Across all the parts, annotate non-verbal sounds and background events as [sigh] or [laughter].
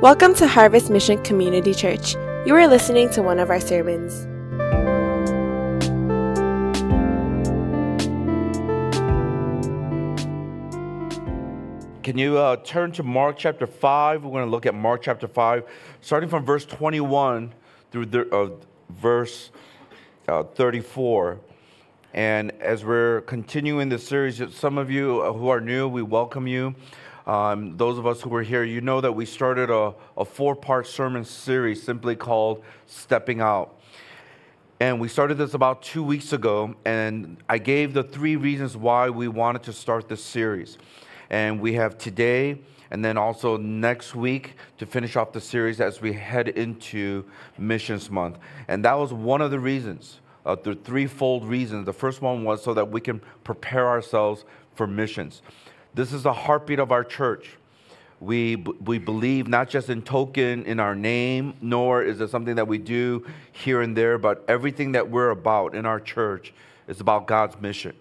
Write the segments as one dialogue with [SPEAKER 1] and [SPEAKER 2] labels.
[SPEAKER 1] Welcome to Harvest Mission Community Church. You are listening to one of our sermons.
[SPEAKER 2] Can you uh, turn to Mark chapter 5? We're going to look at Mark chapter 5, starting from verse 21 through the, uh, verse uh, 34. And as we're continuing the series, some of you who are new, we welcome you. Um, those of us who were here, you know that we started a, a four part sermon series simply called Stepping Out. And we started this about two weeks ago, and I gave the three reasons why we wanted to start this series. And we have today and then also next week to finish off the series as we head into Missions Month. And that was one of the reasons, uh, the threefold reasons. The first one was so that we can prepare ourselves for missions. This is the heartbeat of our church. We, we believe not just in token in our name, nor is it something that we do here and there, but everything that we're about in our church is about God's mission.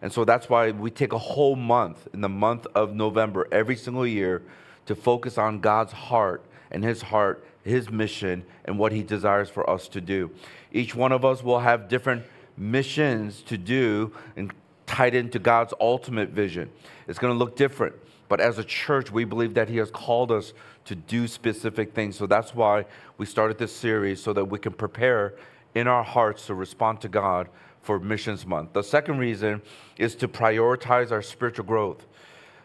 [SPEAKER 2] And so that's why we take a whole month in the month of November every single year to focus on God's heart and His heart, His mission, and what He desires for us to do. Each one of us will have different missions to do and tied into God's ultimate vision. It's going to look different. But as a church, we believe that He has called us to do specific things. So that's why we started this series so that we can prepare in our hearts to respond to God for Missions Month. The second reason is to prioritize our spiritual growth.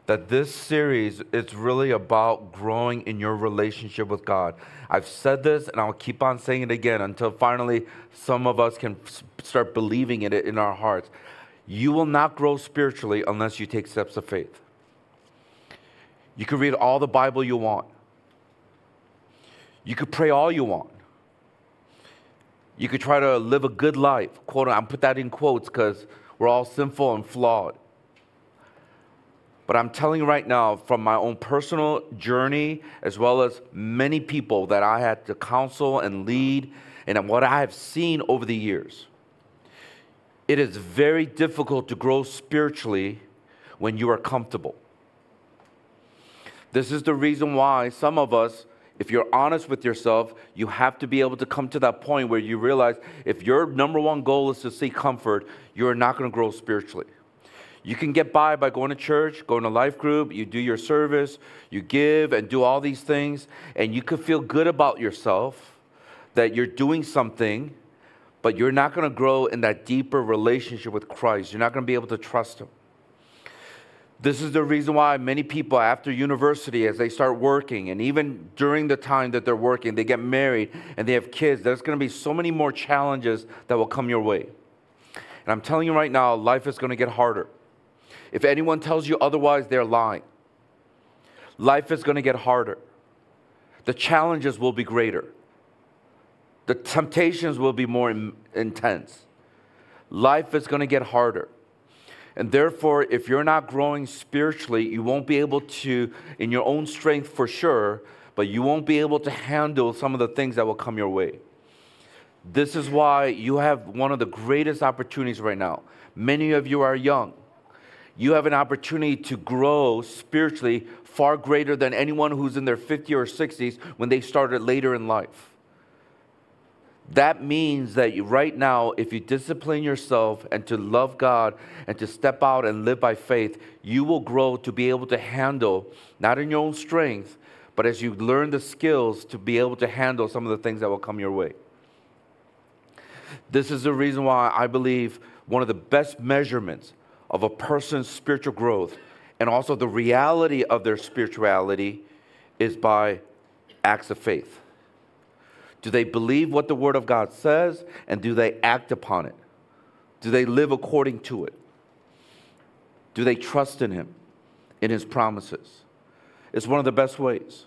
[SPEAKER 2] That this series is really about growing in your relationship with God. I've said this and I'll keep on saying it again until finally some of us can start believing in it in our hearts. You will not grow spiritually unless you take steps of faith. You can read all the Bible you want. You could pray all you want. You could try to live a good life. Quote, I'm put that in quotes because we're all sinful and flawed. But I'm telling you right now, from my own personal journey, as well as many people that I had to counsel and lead, and what I have seen over the years, it is very difficult to grow spiritually when you are comfortable. This is the reason why some of us, if you're honest with yourself, you have to be able to come to that point where you realize if your number one goal is to seek comfort, you're not going to grow spiritually. You can get by by going to church, going to life group, you do your service, you give and do all these things, and you could feel good about yourself that you're doing something but you're not going to grow in that deeper relationship with Christ. You're not going to be able to trust Him. This is the reason why many people after university, as they start working, and even during the time that they're working, they get married and they have kids, there's going to be so many more challenges that will come your way. And I'm telling you right now, life is going to get harder. If anyone tells you otherwise, they're lying. Life is going to get harder. The challenges will be greater the temptations will be more in, intense. Life is going to get harder. And therefore, if you're not growing spiritually, you won't be able to, in your own strength for sure, but you won't be able to handle some of the things that will come your way. This is why you have one of the greatest opportunities right now. Many of you are young. You have an opportunity to grow spiritually far greater than anyone who's in their 50s or 60s when they started later in life. That means that right now, if you discipline yourself and to love God and to step out and live by faith, you will grow to be able to handle, not in your own strength, but as you learn the skills to be able to handle some of the things that will come your way. This is the reason why I believe one of the best measurements of a person's spiritual growth and also the reality of their spirituality is by acts of faith. Do they believe what the Word of God says and do they act upon it? Do they live according to it? Do they trust in Him, in His promises? It's one of the best ways.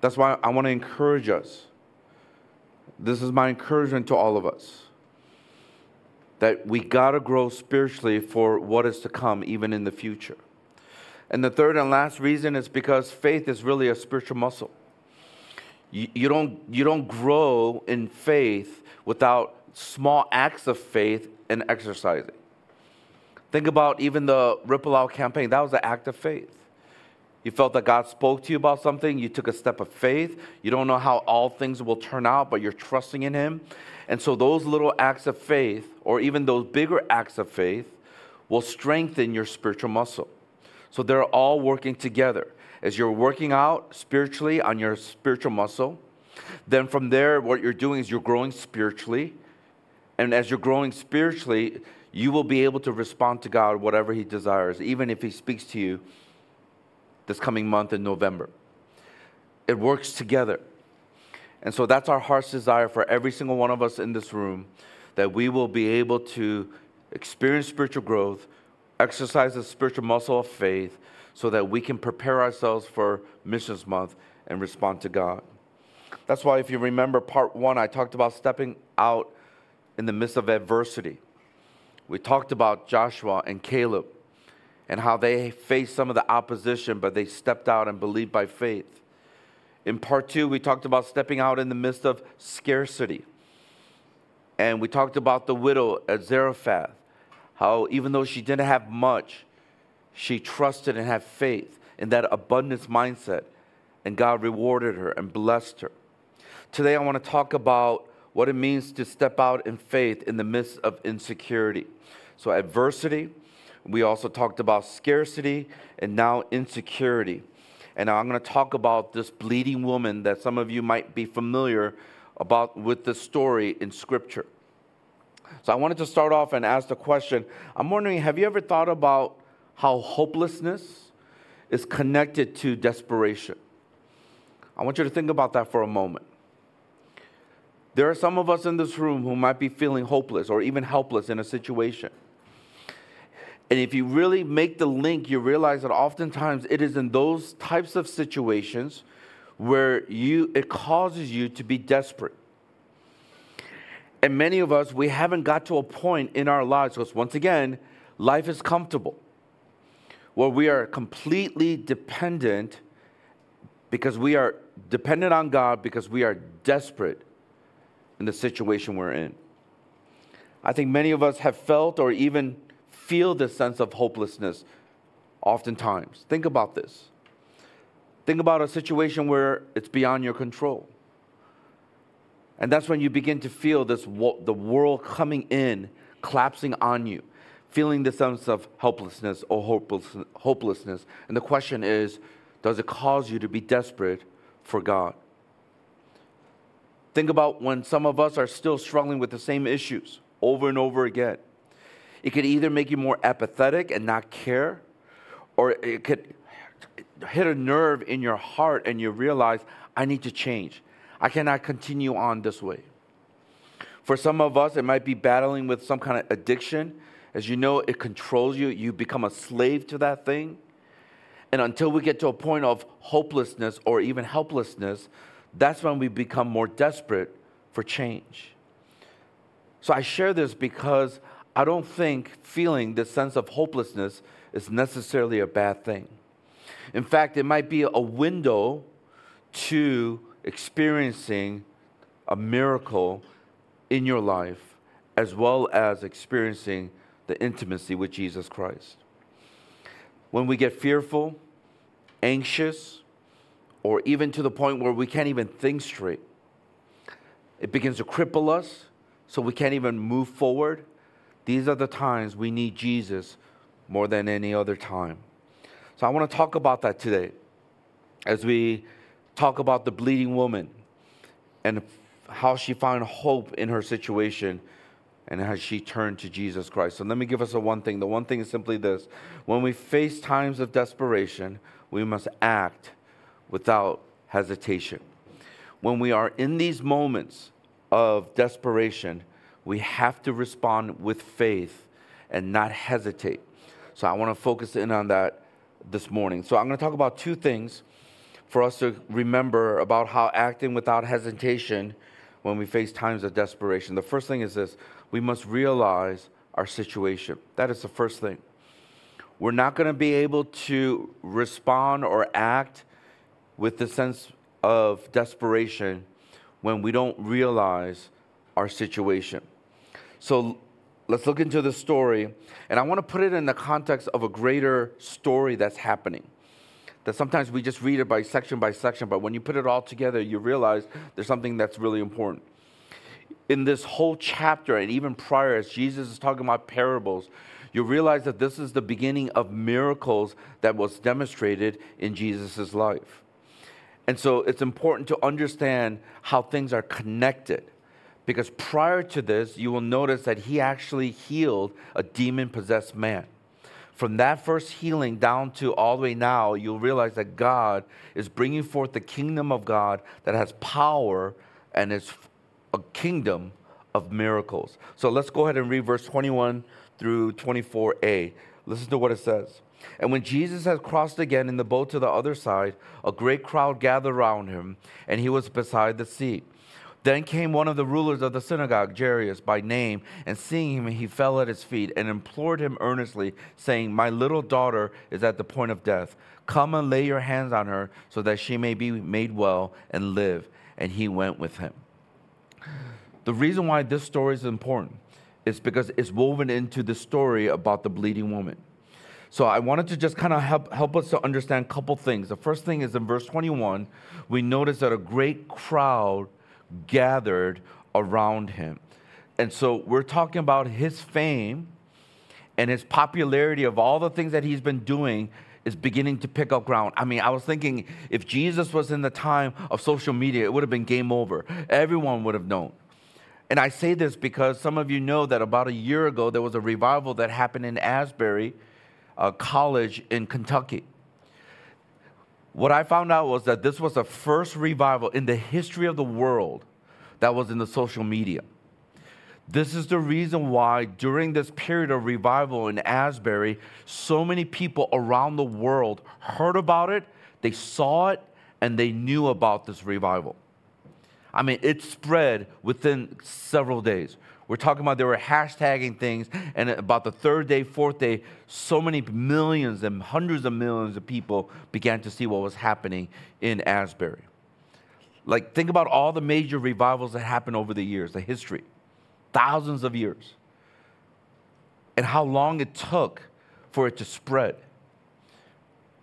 [SPEAKER 2] That's why I want to encourage us. This is my encouragement to all of us that we got to grow spiritually for what is to come, even in the future. And the third and last reason is because faith is really a spiritual muscle. You, you, don't, you don't grow in faith without small acts of faith and exercising. Think about even the Ripple Out campaign. That was an act of faith. You felt that God spoke to you about something. You took a step of faith. You don't know how all things will turn out, but you're trusting in Him. And so, those little acts of faith, or even those bigger acts of faith, will strengthen your spiritual muscle. So, they're all working together. As you're working out spiritually on your spiritual muscle, then from there, what you're doing is you're growing spiritually. And as you're growing spiritually, you will be able to respond to God whatever He desires, even if He speaks to you this coming month in November. It works together. And so that's our heart's desire for every single one of us in this room that we will be able to experience spiritual growth, exercise the spiritual muscle of faith, so that we can prepare ourselves for Missions Month and respond to God. That's why, if you remember part one, I talked about stepping out in the midst of adversity. We talked about Joshua and Caleb and how they faced some of the opposition, but they stepped out and believed by faith. In part two, we talked about stepping out in the midst of scarcity. And we talked about the widow at Zarephath, how even though she didn't have much, she trusted and had faith in that abundance mindset, and God rewarded her and blessed her. Today, I want to talk about what it means to step out in faith in the midst of insecurity. So, adversity, we also talked about scarcity and now insecurity. And I'm going to talk about this bleeding woman that some of you might be familiar about with the story in scripture. So I wanted to start off and ask the question I'm wondering, have you ever thought about how hopelessness is connected to desperation? I want you to think about that for a moment. There are some of us in this room who might be feeling hopeless or even helpless in a situation. And if you really make the link, you realize that oftentimes it is in those types of situations where you it causes you to be desperate. And many of us, we haven't got to a point in our lives because once again, life is comfortable. Where we are completely dependent because we are dependent on God because we are desperate in the situation we're in. I think many of us have felt or even feel this sense of hopelessness oftentimes. Think about this. Think about a situation where it's beyond your control. And that's when you begin to feel this the world coming in, collapsing on you, feeling the sense of helplessness or hopelessness. And the question is, does it cause you to be desperate for God? Think about when some of us are still struggling with the same issues over and over again. It could either make you more apathetic and not care, or it could hit a nerve in your heart and you realize, I need to change. I cannot continue on this way. For some of us, it might be battling with some kind of addiction. As you know, it controls you. You become a slave to that thing. And until we get to a point of hopelessness or even helplessness, that's when we become more desperate for change. So I share this because I don't think feeling this sense of hopelessness is necessarily a bad thing. In fact, it might be a window to experiencing a miracle in your life as well as experiencing the intimacy with Jesus Christ. When we get fearful, anxious, or even to the point where we can't even think straight, it begins to cripple us so we can't even move forward these are the times we need Jesus more than any other time. So I want to talk about that today as we talk about the bleeding woman and how she found hope in her situation and has she turned to Jesus Christ. So let me give us a one thing. The one thing is simply this when we face times of desperation, we must act without hesitation. When we are in these moments of desperation, we have to respond with faith and not hesitate. So I want to focus in on that this morning. So I'm going to talk about two things for us to remember about how acting without hesitation when we face times of desperation. The first thing is this we must realize our situation. That is the first thing. We're not going to be able to respond or act with the sense of desperation when we don't realize our situation. So let's look into the story. And I want to put it in the context of a greater story that's happening. that sometimes we just read it by section by section, but when you put it all together, you realize there's something that's really important. In this whole chapter, and even prior, as Jesus is talking about parables, you realize that this is the beginning of miracles that was demonstrated in Jesus' life. And so it's important to understand how things are connected. Because prior to this, you will notice that he actually healed a demon possessed man from that first healing down to all the way now, you'll realize that God is bringing forth the kingdom of God that has power and is a kingdom of miracles. So let's go ahead and read verse 21 through 24a. Listen to what it says. And when Jesus had crossed again in the boat to the other side, a great crowd gathered around him, and he was beside the sea. Then came one of the rulers of the synagogue, Jairus by name, and seeing him, he fell at his feet and implored him earnestly, saying, My little daughter is at the point of death. Come and lay your hands on her so that she may be made well and live. And he went with him. The reason why this story is important is because it's woven into the story about the bleeding woman. So I wanted to just kind of help, help us to understand a couple things. The first thing is in verse 21, we notice that a great crowd gathered around him. And so we're talking about his fame and his popularity of all the things that he's been doing is beginning to pick up ground. I mean, I was thinking if Jesus was in the time of social media, it would have been game over. Everyone would have known. And I say this because some of you know that about a year ago, there was a revival that happened in Asbury uh, College in Kentucky. What I found out was that this was the first revival in the history of the world that was in the social media. This is the reason why during this period of revival in Asbury, so many people around the world heard about it, they saw it, and they knew about this revival. I mean, it spread within several days. We're talking about they were hashtagging things, and about the third day, fourth day, so many millions and hundreds of millions of people began to see what was happening in Asbury. Like, think about all the major revivals that happened over the years, the history, thousands of years, and how long it took for it to spread.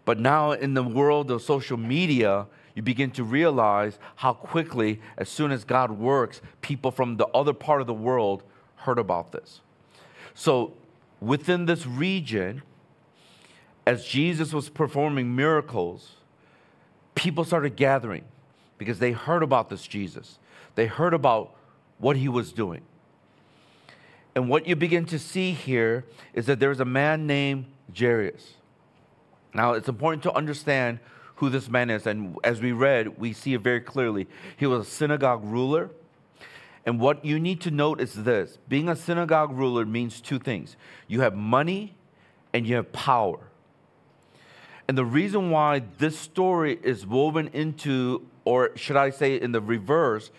[SPEAKER 2] But now, in the world of social media, you begin to realize how quickly, as soon as God works, people from the other part of the world heard about this. So, within this region, as Jesus was performing miracles, people started gathering because they heard about this Jesus. They heard about what he was doing. And what you begin to see here is that there's a man named Jairus. Now, it's important to understand who this man is. And as we read, we see it very clearly. He was a synagogue ruler. And what you need to note is this being a synagogue ruler means two things you have money and you have power. And the reason why this story is woven into, or should I say in the reverse,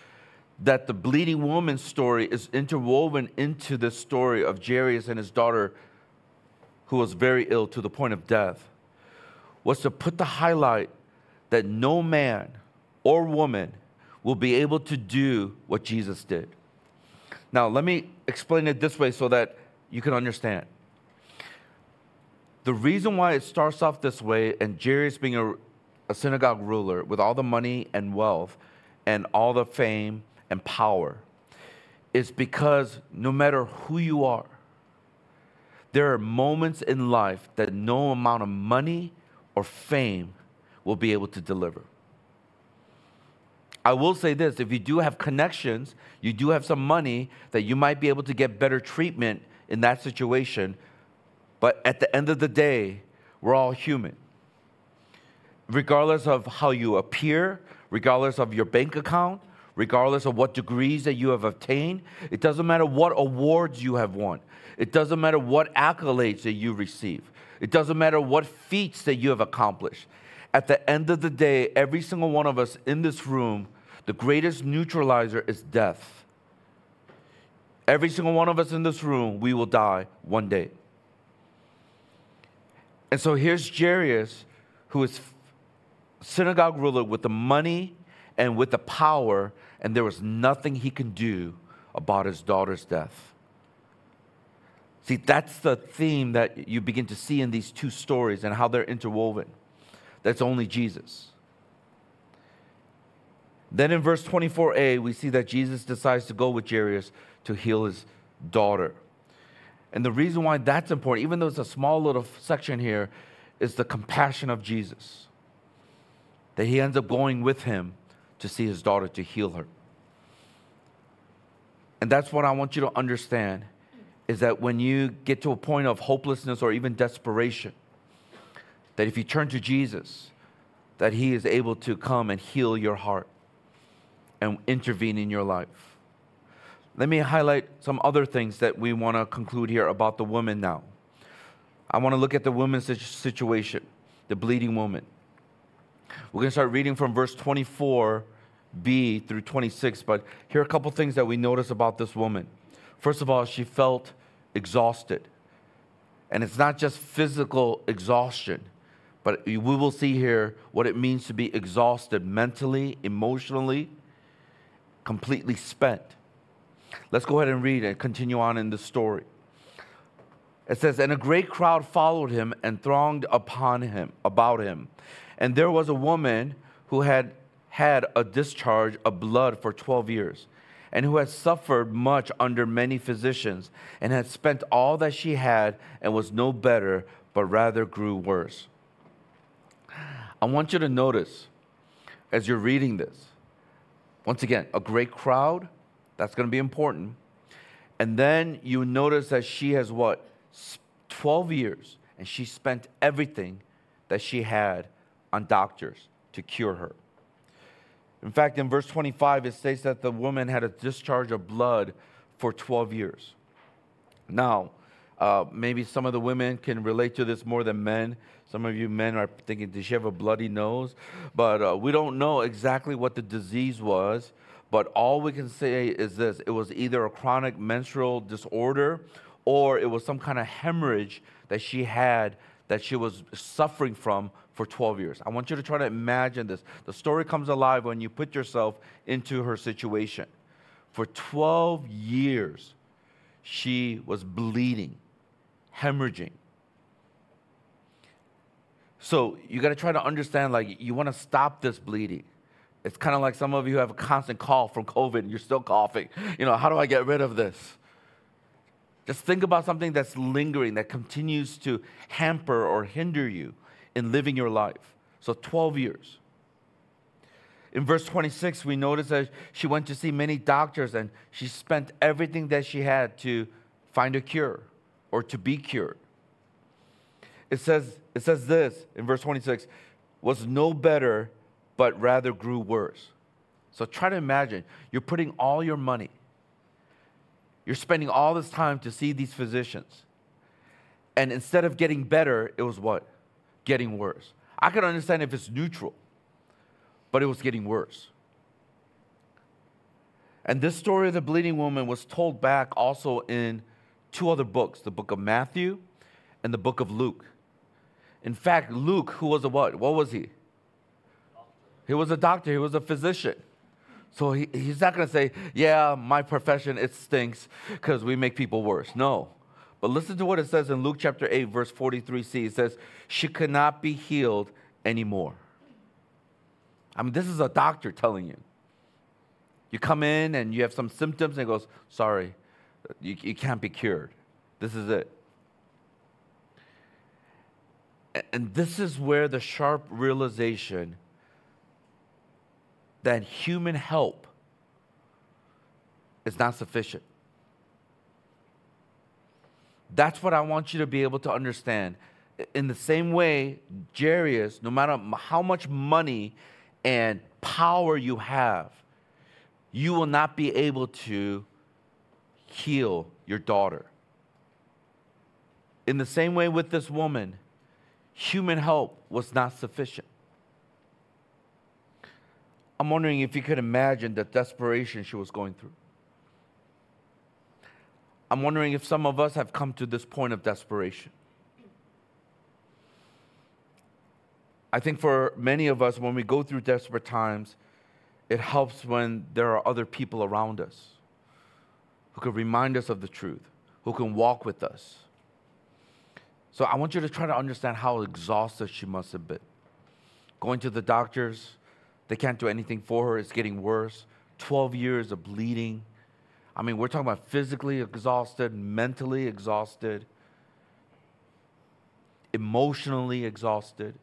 [SPEAKER 2] that the bleeding woman story is interwoven into the story of Jairus and his daughter, who was very ill to the point of death, was to put the highlight that no man or woman will be able to do what Jesus did. Now, let me explain it this way so that you can understand. The reason why it starts off this way, and Jairus being a, a synagogue ruler with all the money and wealth and all the fame and power, is because no matter who you are, there are moments in life that no amount of money or fame will be able to deliver. I will say this if you do have connections, you do have some money that you might be able to get better treatment in that situation. But at the end of the day, we're all human. Regardless of how you appear, regardless of your bank account, regardless of what degrees that you have obtained, it doesn't matter what awards you have won, it doesn't matter what accolades that you receive, it doesn't matter what feats that you have accomplished at the end of the day, every single one of us in this room, the greatest neutralizer is death. Every single one of us in this room, we will die one day. And so here's Jairus, who is synagogue ruler with the money and with the power, and there was nothing he can do about his daughter's death. See, that's the theme that you begin to see in these two stories and how they're interwoven. that's only Jesus. Then in verse 24a, we see that Jesus decides to go with Jairus to heal his daughter. And the reason why that's important, even though it's a small little section here, is the compassion of Jesus. That he ends up going with him to see his daughter to heal her. And that's what I want you to understand is that when you get to a point of hopelessness or even desperation, that if you turn to Jesus, that he is able to come and heal your heart and intervene in your life. Let me highlight some other things that we want to conclude here about the woman now. I want to look at the woman's situation, the bleeding woman. We're going to start reading from verse 24b through 26, but here are a couple things that we notice about this woman. First of all, she felt exhausted. And it's not just physical exhaustion, but we will see here what it means to be exhausted mentally, emotionally, completely spent. Let's go ahead and read and continue on in the story. It says, And a great crowd followed him and thronged upon him, about him. And there was a woman who had had a discharge of blood for 12 years, and who had suffered much under many physicians, and had spent all that she had, and was no better, but rather grew worse. I want you to notice as you're reading this, once again, a great crowd, that's going to be important. And then you notice that she has what? 12 years, and she spent everything that she had on doctors to cure her. In fact, in verse 25, it states that the woman had a discharge of blood for 12 years. Now, uh, maybe some of the women can relate to this more than men. Some of you men are thinking, does she have a bloody nose? But uh, we don't know exactly what the disease was. But all we can say is this it was either a chronic menstrual disorder or it was some kind of hemorrhage that she had that she was suffering from for 12 years. I want you to try to imagine this. The story comes alive when you put yourself into her situation. For 12 years, she was bleeding, hemorrhaging. So you got to try to understand like, you want to stop this bleeding. It's kind of like some of you have a constant cough from COVID and you're still coughing. You know, how do I get rid of this? Just think about something that's lingering, that continues to hamper or hinder you in living your life. So 12 years. In verse 26, we notice that she went to see many doctors and she spent everything that she had to find a cure or to be cured. It says, it says this in verse 26 was no better, but rather grew worse. So try to imagine you're putting all your money you're spending all this time to see these physicians. And instead of getting better, it was what? Getting worse. I could understand if it's neutral, but it was getting worse. And this story of the bleeding woman was told back also in two other books the book of Matthew and the book of Luke. In fact, Luke, who was a what? What was he? He was a doctor, he was a physician. So he, he's not going to say, Yeah, my profession, it stinks because we make people worse. No. But listen to what it says in Luke chapter 8, verse 43c. It says, She could not be healed anymore. I mean, this is a doctor telling you. You come in and you have some symptoms, and he goes, Sorry, you, you can't be cured. This is it. And this is where the sharp realization that human help is not sufficient. That's what I want you to be able to understand. In the same way, Jairus, no matter how much money and power you have, you will not be able to heal your daughter. In the same way with this woman, human help was not sufficient. I'm wondering if you could imagine the desperation she was going through. I'm wondering if some of us have come to this point of desperation. I think for many of us, when we go through desperate times, it helps when there are other people around us who can remind us of the truth, who can walk with us. So I want you to try to understand how exhausted she must have been. going to the doctors. They can't do anything for her. It's getting worse. 12 years of bleeding. I mean, we're talking about physically exhausted, mentally exhausted, emotionally exhausted.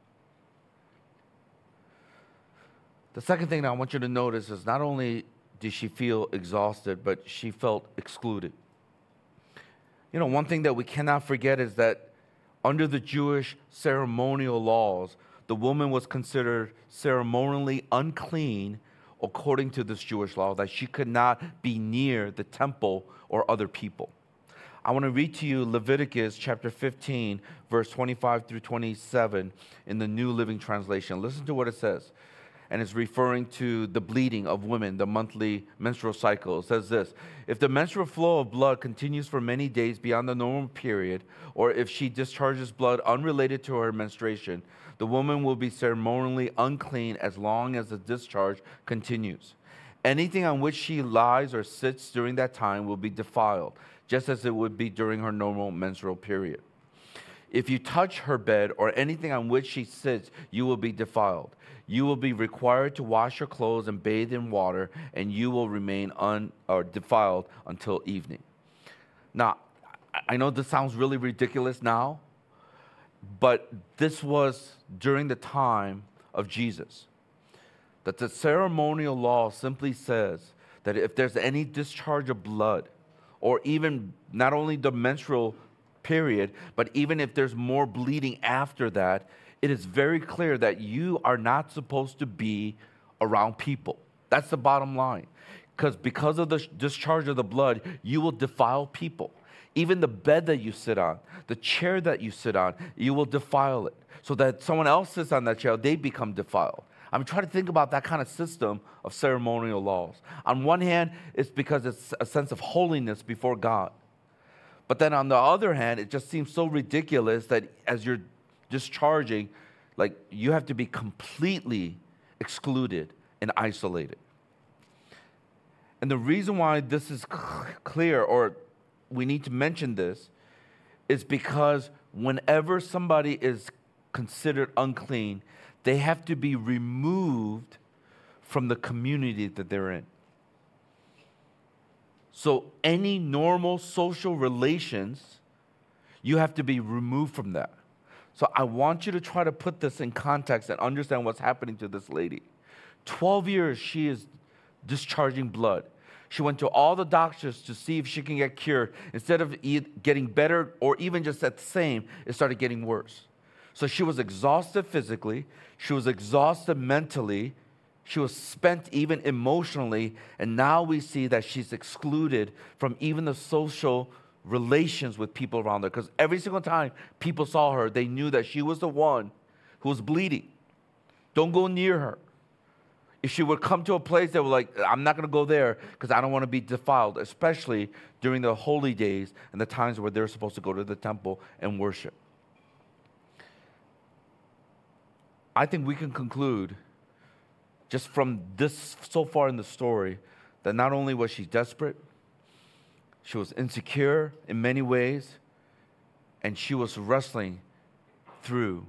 [SPEAKER 2] The second thing that I want you to notice is not only did she feel exhausted, but she felt excluded. You know, one thing that we cannot forget is that under the Jewish ceremonial laws, the woman was considered ceremonially unclean according to this Jewish law, that she could not be near the temple or other people. I want to read to you Leviticus chapter 15, verse 25 through 27 in the New Living Translation. Listen to what it says and it's referring to the bleeding of women, the monthly menstrual cycle. It says this If the menstrual flow of blood continues for many days beyond the normal period, or if she discharges blood unrelated to her menstruation, the woman will be ceremonially unclean as long as the discharge continues. Anything on which she lies or sits during that time will be defiled, just as it would be during her normal menstrual period. If you touch her bed or anything on which she sits, you will be defiled. You will be required to wash your clothes and bathe in water, and you will remain un, or defiled until evening. Now, I know this sounds really ridiculous now, but this was during the time of Jesus. That the ceremonial law simply says that if there's any discharge of blood, or even not only the menstrual period, but even if there's more bleeding after that, it is very clear that you are not supposed to be around people. That's the bottom line. Because because of the discharge of the blood, you will defile people. Even the bed that you sit on, the chair that you sit on, you will defile it. So that someone else sits on that chair, they become defiled. I'm trying to think about that kind of system of ceremonial laws. On one hand, it's because it's a sense of holiness before God. But then on the other hand, it just seems so ridiculous that as you're discharging, like you have to be completely excluded and isolated. And the reason why this is clear, or we need to mention this, is because whenever somebody is considered unclean, they have to be removed from the community that they're in. So, any normal social relations, you have to be removed from that. So, I want you to try to put this in context and understand what's happening to this lady. 12 years she is discharging blood. She went to all the doctors to see if she can get cured. Instead of getting better or even just at the same, it started getting worse. So she was exhausted physically, she was exhausted mentally, she was spent even emotionally, and now we see that she's excluded from even the social relations with people around her. Because every single time people saw her, they knew that she was the one who was bleeding. Don't go near her. If she would come to a place that was like, I'm not going to go there because I don't want to be defiled, especially during the holy days and the times where they're supposed to go to the temple and worship. I think we can conclude just from this so far in the story that not only was she desperate, she was insecure in many ways, and she was wrestling through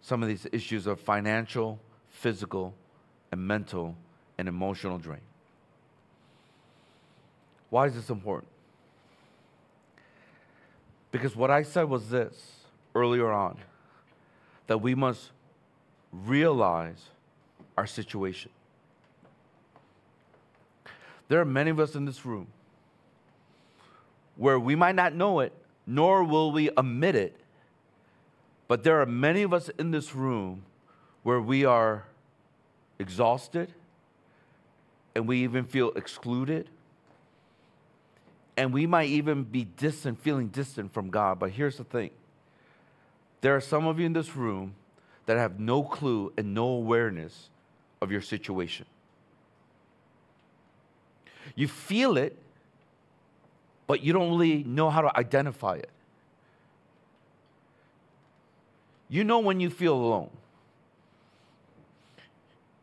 [SPEAKER 2] some of these issues of financial, physical, and mental and emotional drain. Why is this important? Because what I said was this earlier on that we must realize our situation. There are many of us in this room where we might not know it, nor will we admit it, but there are many of us in this room where we are exhausted and we even feel excluded. And we might even be distant, feeling distant from God. But here's the thing there are some of you in this room that have no clue and no awareness of your situation. You feel it, but you don't really know how to identify it. You know when you feel alone.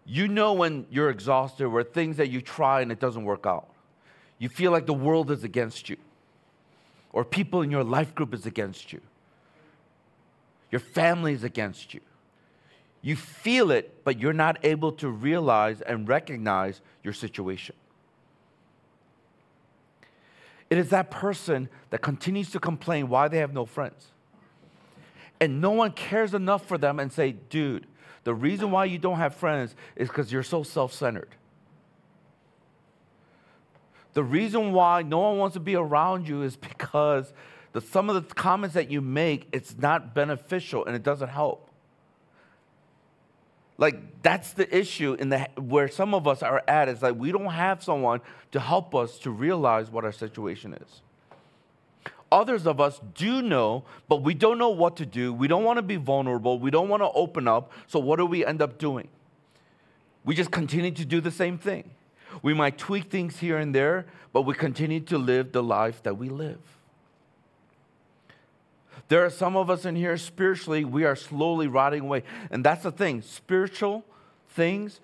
[SPEAKER 2] You know when you're exhausted, or things that you try and it doesn't work out. You feel like the world is against you, or people in your life group is against you, your family is against you. You feel it, but you're not able to realize and recognize your situation. It is that person that continues to complain why they have no friends. And no one cares enough for them and say, dude, the reason why you don't have friends is because you're so self centered. The reason why no one wants to be around you is because the, some of the comments that you make, it's not beneficial and it doesn't help. Like that's the issue in the where some of us are at is like we don't have someone to help us to realize what our situation is. Others of us do know, but we don't know what to do. We don't want to be vulnerable. We don't want to open up. So what do we end up doing? We just continue to do the same thing. We might tweak things here and there, but we continue to live the life that we live. There are some of us in here spiritually, we are slowly rotting away. And that's the thing spiritual things,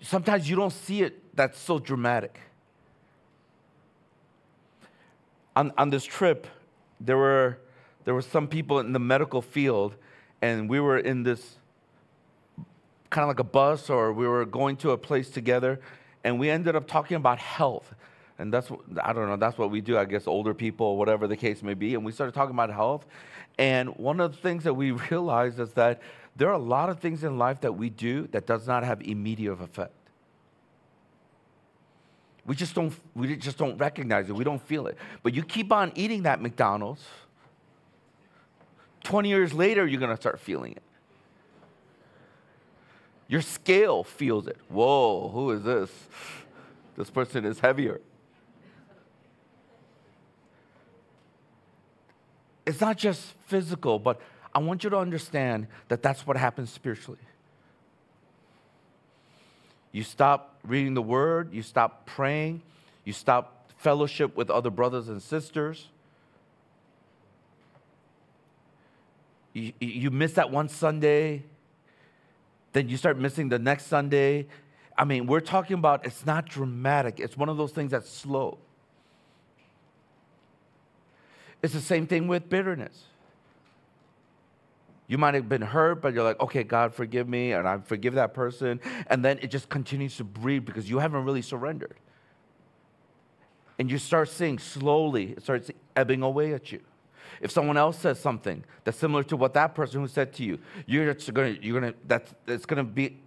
[SPEAKER 2] sometimes you don't see it that's so dramatic. On, on this trip, there were, there were some people in the medical field, and we were in this kind of like a bus, or we were going to a place together, and we ended up talking about health. And that's, I don't know, that's what we do, I guess, older people, whatever the case may be. And we started talking about health. And one of the things that we [laughs] realized is that there are a lot of things in life that we do that does not have immediate effect. We just don't, we just don't recognize it. We don't feel it. But you keep on eating that McDonald's, 20 years later, you're going to start feeling it. Your scale feels it. Whoa, who is this? This person is heavier. It's not just physical, but I want you to understand that that's what happens spiritually. You stop reading the word, you stop praying, you stop fellowship with other brothers and sisters. You, you miss that one Sunday, then you start missing the next Sunday. I mean, we're talking about it's not dramatic, it's one of those things that's slow. It's the same thing with bitterness. You might have been hurt, but you're like, okay, God, forgive me, and I forgive that person. And then it just continues to breed because you haven't really surrendered. And you start seeing slowly, it starts ebbing away at you. If someone else says something that's similar to what that person who said to you, you're gonna, you're gonna, that's, it's gonna be,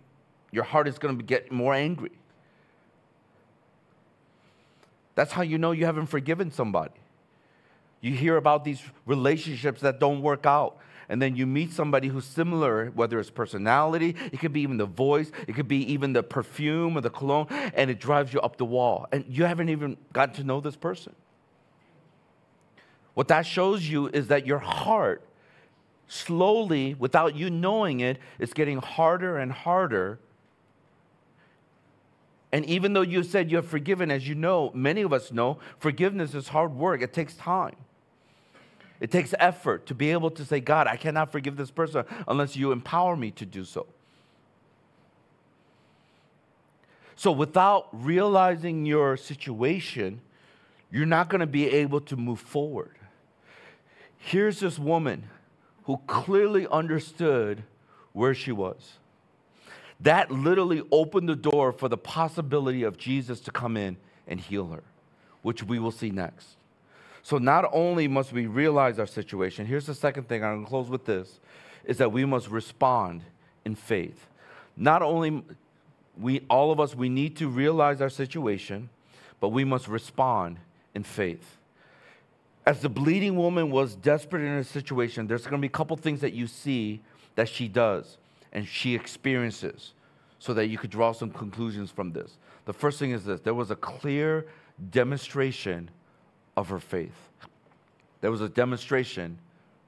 [SPEAKER 2] your heart is gonna get more angry. That's how you know you haven't forgiven somebody. You hear about these relationships that don't work out. And then you meet somebody who's similar, whether it's personality, it could be even the voice, it could be even the perfume or the cologne, and it drives you up the wall. And you haven't even gotten to know this person. What that shows you is that your heart, slowly, without you knowing it, is getting harder and harder. And even though you said you have forgiven, as you know, many of us know, forgiveness is hard work, it takes time. It takes effort to be able to say, God, I cannot forgive this person unless you empower me to do so. So, without realizing your situation, you're not going to be able to move forward. Here's this woman who clearly understood where she was. That literally opened the door for the possibility of Jesus to come in and heal her, which we will see next. So not only must we realize our situation, here's the second thing, I'm to close with this, is that we must respond in faith. Not only we all of us we need to realize our situation, but we must respond in faith. As the bleeding woman was desperate in her situation, there's to be a couple things that you see that she does and she experiences so that you could draw some conclusions from this. The first thing is this there was a clear demonstration of her faith. There was a demonstration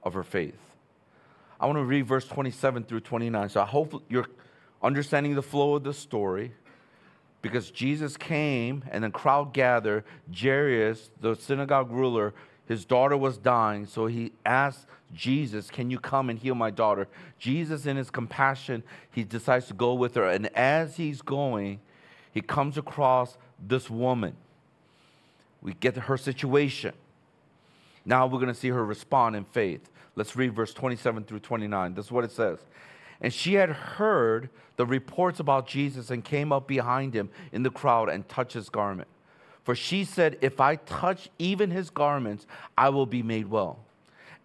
[SPEAKER 2] of her faith. I want to read verse 27 through 29. So I hope you're understanding the flow of the story because Jesus came and the crowd gathered. Jairus, the synagogue ruler, his daughter was dying. So he asked Jesus, Can you come and heal my daughter? Jesus, in his compassion, he decides to go with her. And as he's going, he comes across this woman we get her situation. Now we're going to see her respond in faith. Let's read verse 27 through 29. This is what it says. And she had heard the reports about Jesus and came up behind him in the crowd and touched his garment. For she said, If I touch even his garments, I will be made well.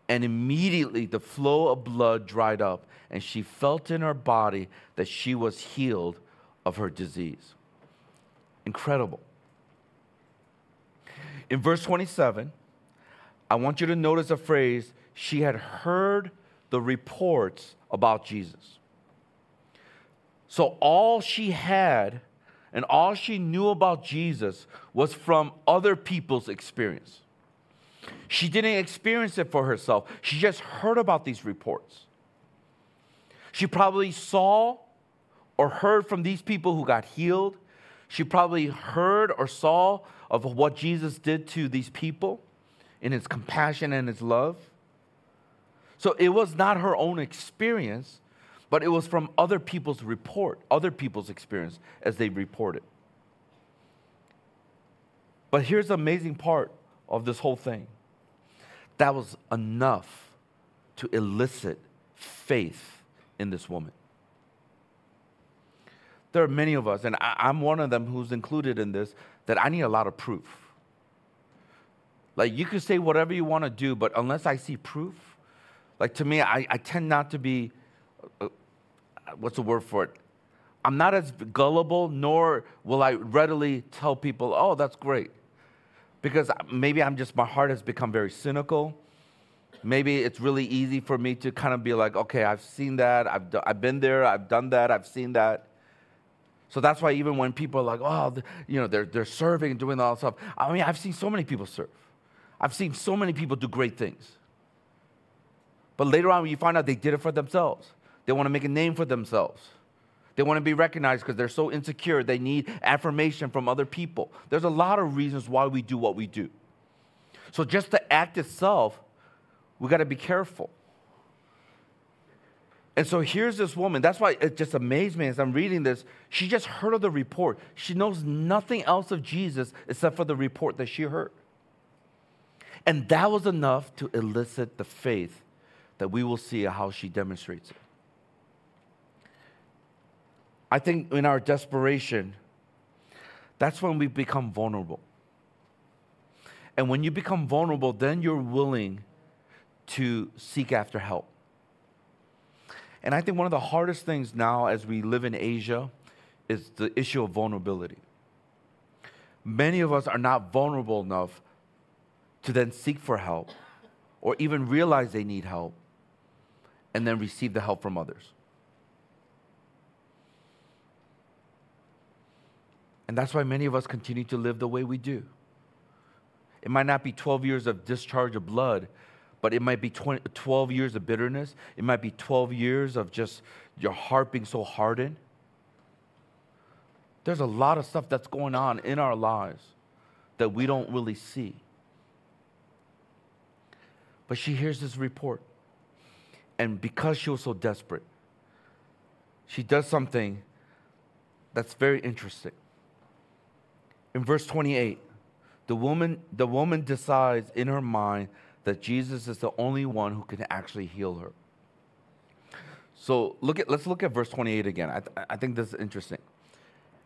[SPEAKER 2] And immediately the flow of blood dried up, and she felt in her body that she was healed of her disease. Incredible. In verse 27, I want you to notice a phrase she had heard the reports about Jesus. So all she had and all she knew about Jesus was from other people's experience. She didn't experience it for herself, she just heard about these reports. She probably saw or heard from these people who got healed. She probably heard or saw of what Jesus did to these people in his compassion and his love. So it was not her own experience, but it was from other people's report, other people's experience as they reported. But here's the amazing part of this whole thing that was enough to elicit faith in this woman. There are many of us, and I'm one of them who's included in this, that I need a lot of proof. Like you can say whatever you want to do, but unless I see proof, like to me, I, I tend not to be, uh, what's the word for it? I'm not as gullible, nor will I readily tell people, oh, that's great. Because maybe I'm just, my heart has become very cynical. Maybe it's really easy for me to kind of be like, okay, I've seen that, I've, do, I've been there, I've done that, I've seen that. So that's why even when people are like, oh, you know, they're, they're serving and doing all that stuff, I mean, I've seen so many people serve. I've seen so many people do great things. But later on, when you find out they did it for themselves, they want to make a name for themselves. They want to be recognized because they're so insecure. They need affirmation from other people. There's a lot of reasons why we do what we do. So, just the act itself, we got to be careful. And so here's this woman. That's why it just amazed me as I'm reading this. She just heard of the report. She knows nothing else of Jesus except for the report that she heard. And that was enough to elicit the faith that we will see how she demonstrates it. I think in our desperation, that's when we become vulnerable. And when you become vulnerable, then you're willing to seek after help. And I think one of the hardest things now as we live in Asia is the issue of vulnerability. Many of us are not vulnerable enough to then seek for help or even realize they need help and then receive the help from others. And that's why many of us continue to live the way we do. It might not be 12 years of discharge of blood, but it might be 20, 12 years of bitterness. It might be 12 years of just your heart being so hardened. There's a lot of stuff that's going on in our lives that we don't really see. But she hears this report. And because she was so desperate, she does something that's very interesting. In verse 28, the woman, the woman decides in her mind that Jesus is the only one who can actually heal her. So look at, let's look at verse 28 again. I, th- I think this is interesting.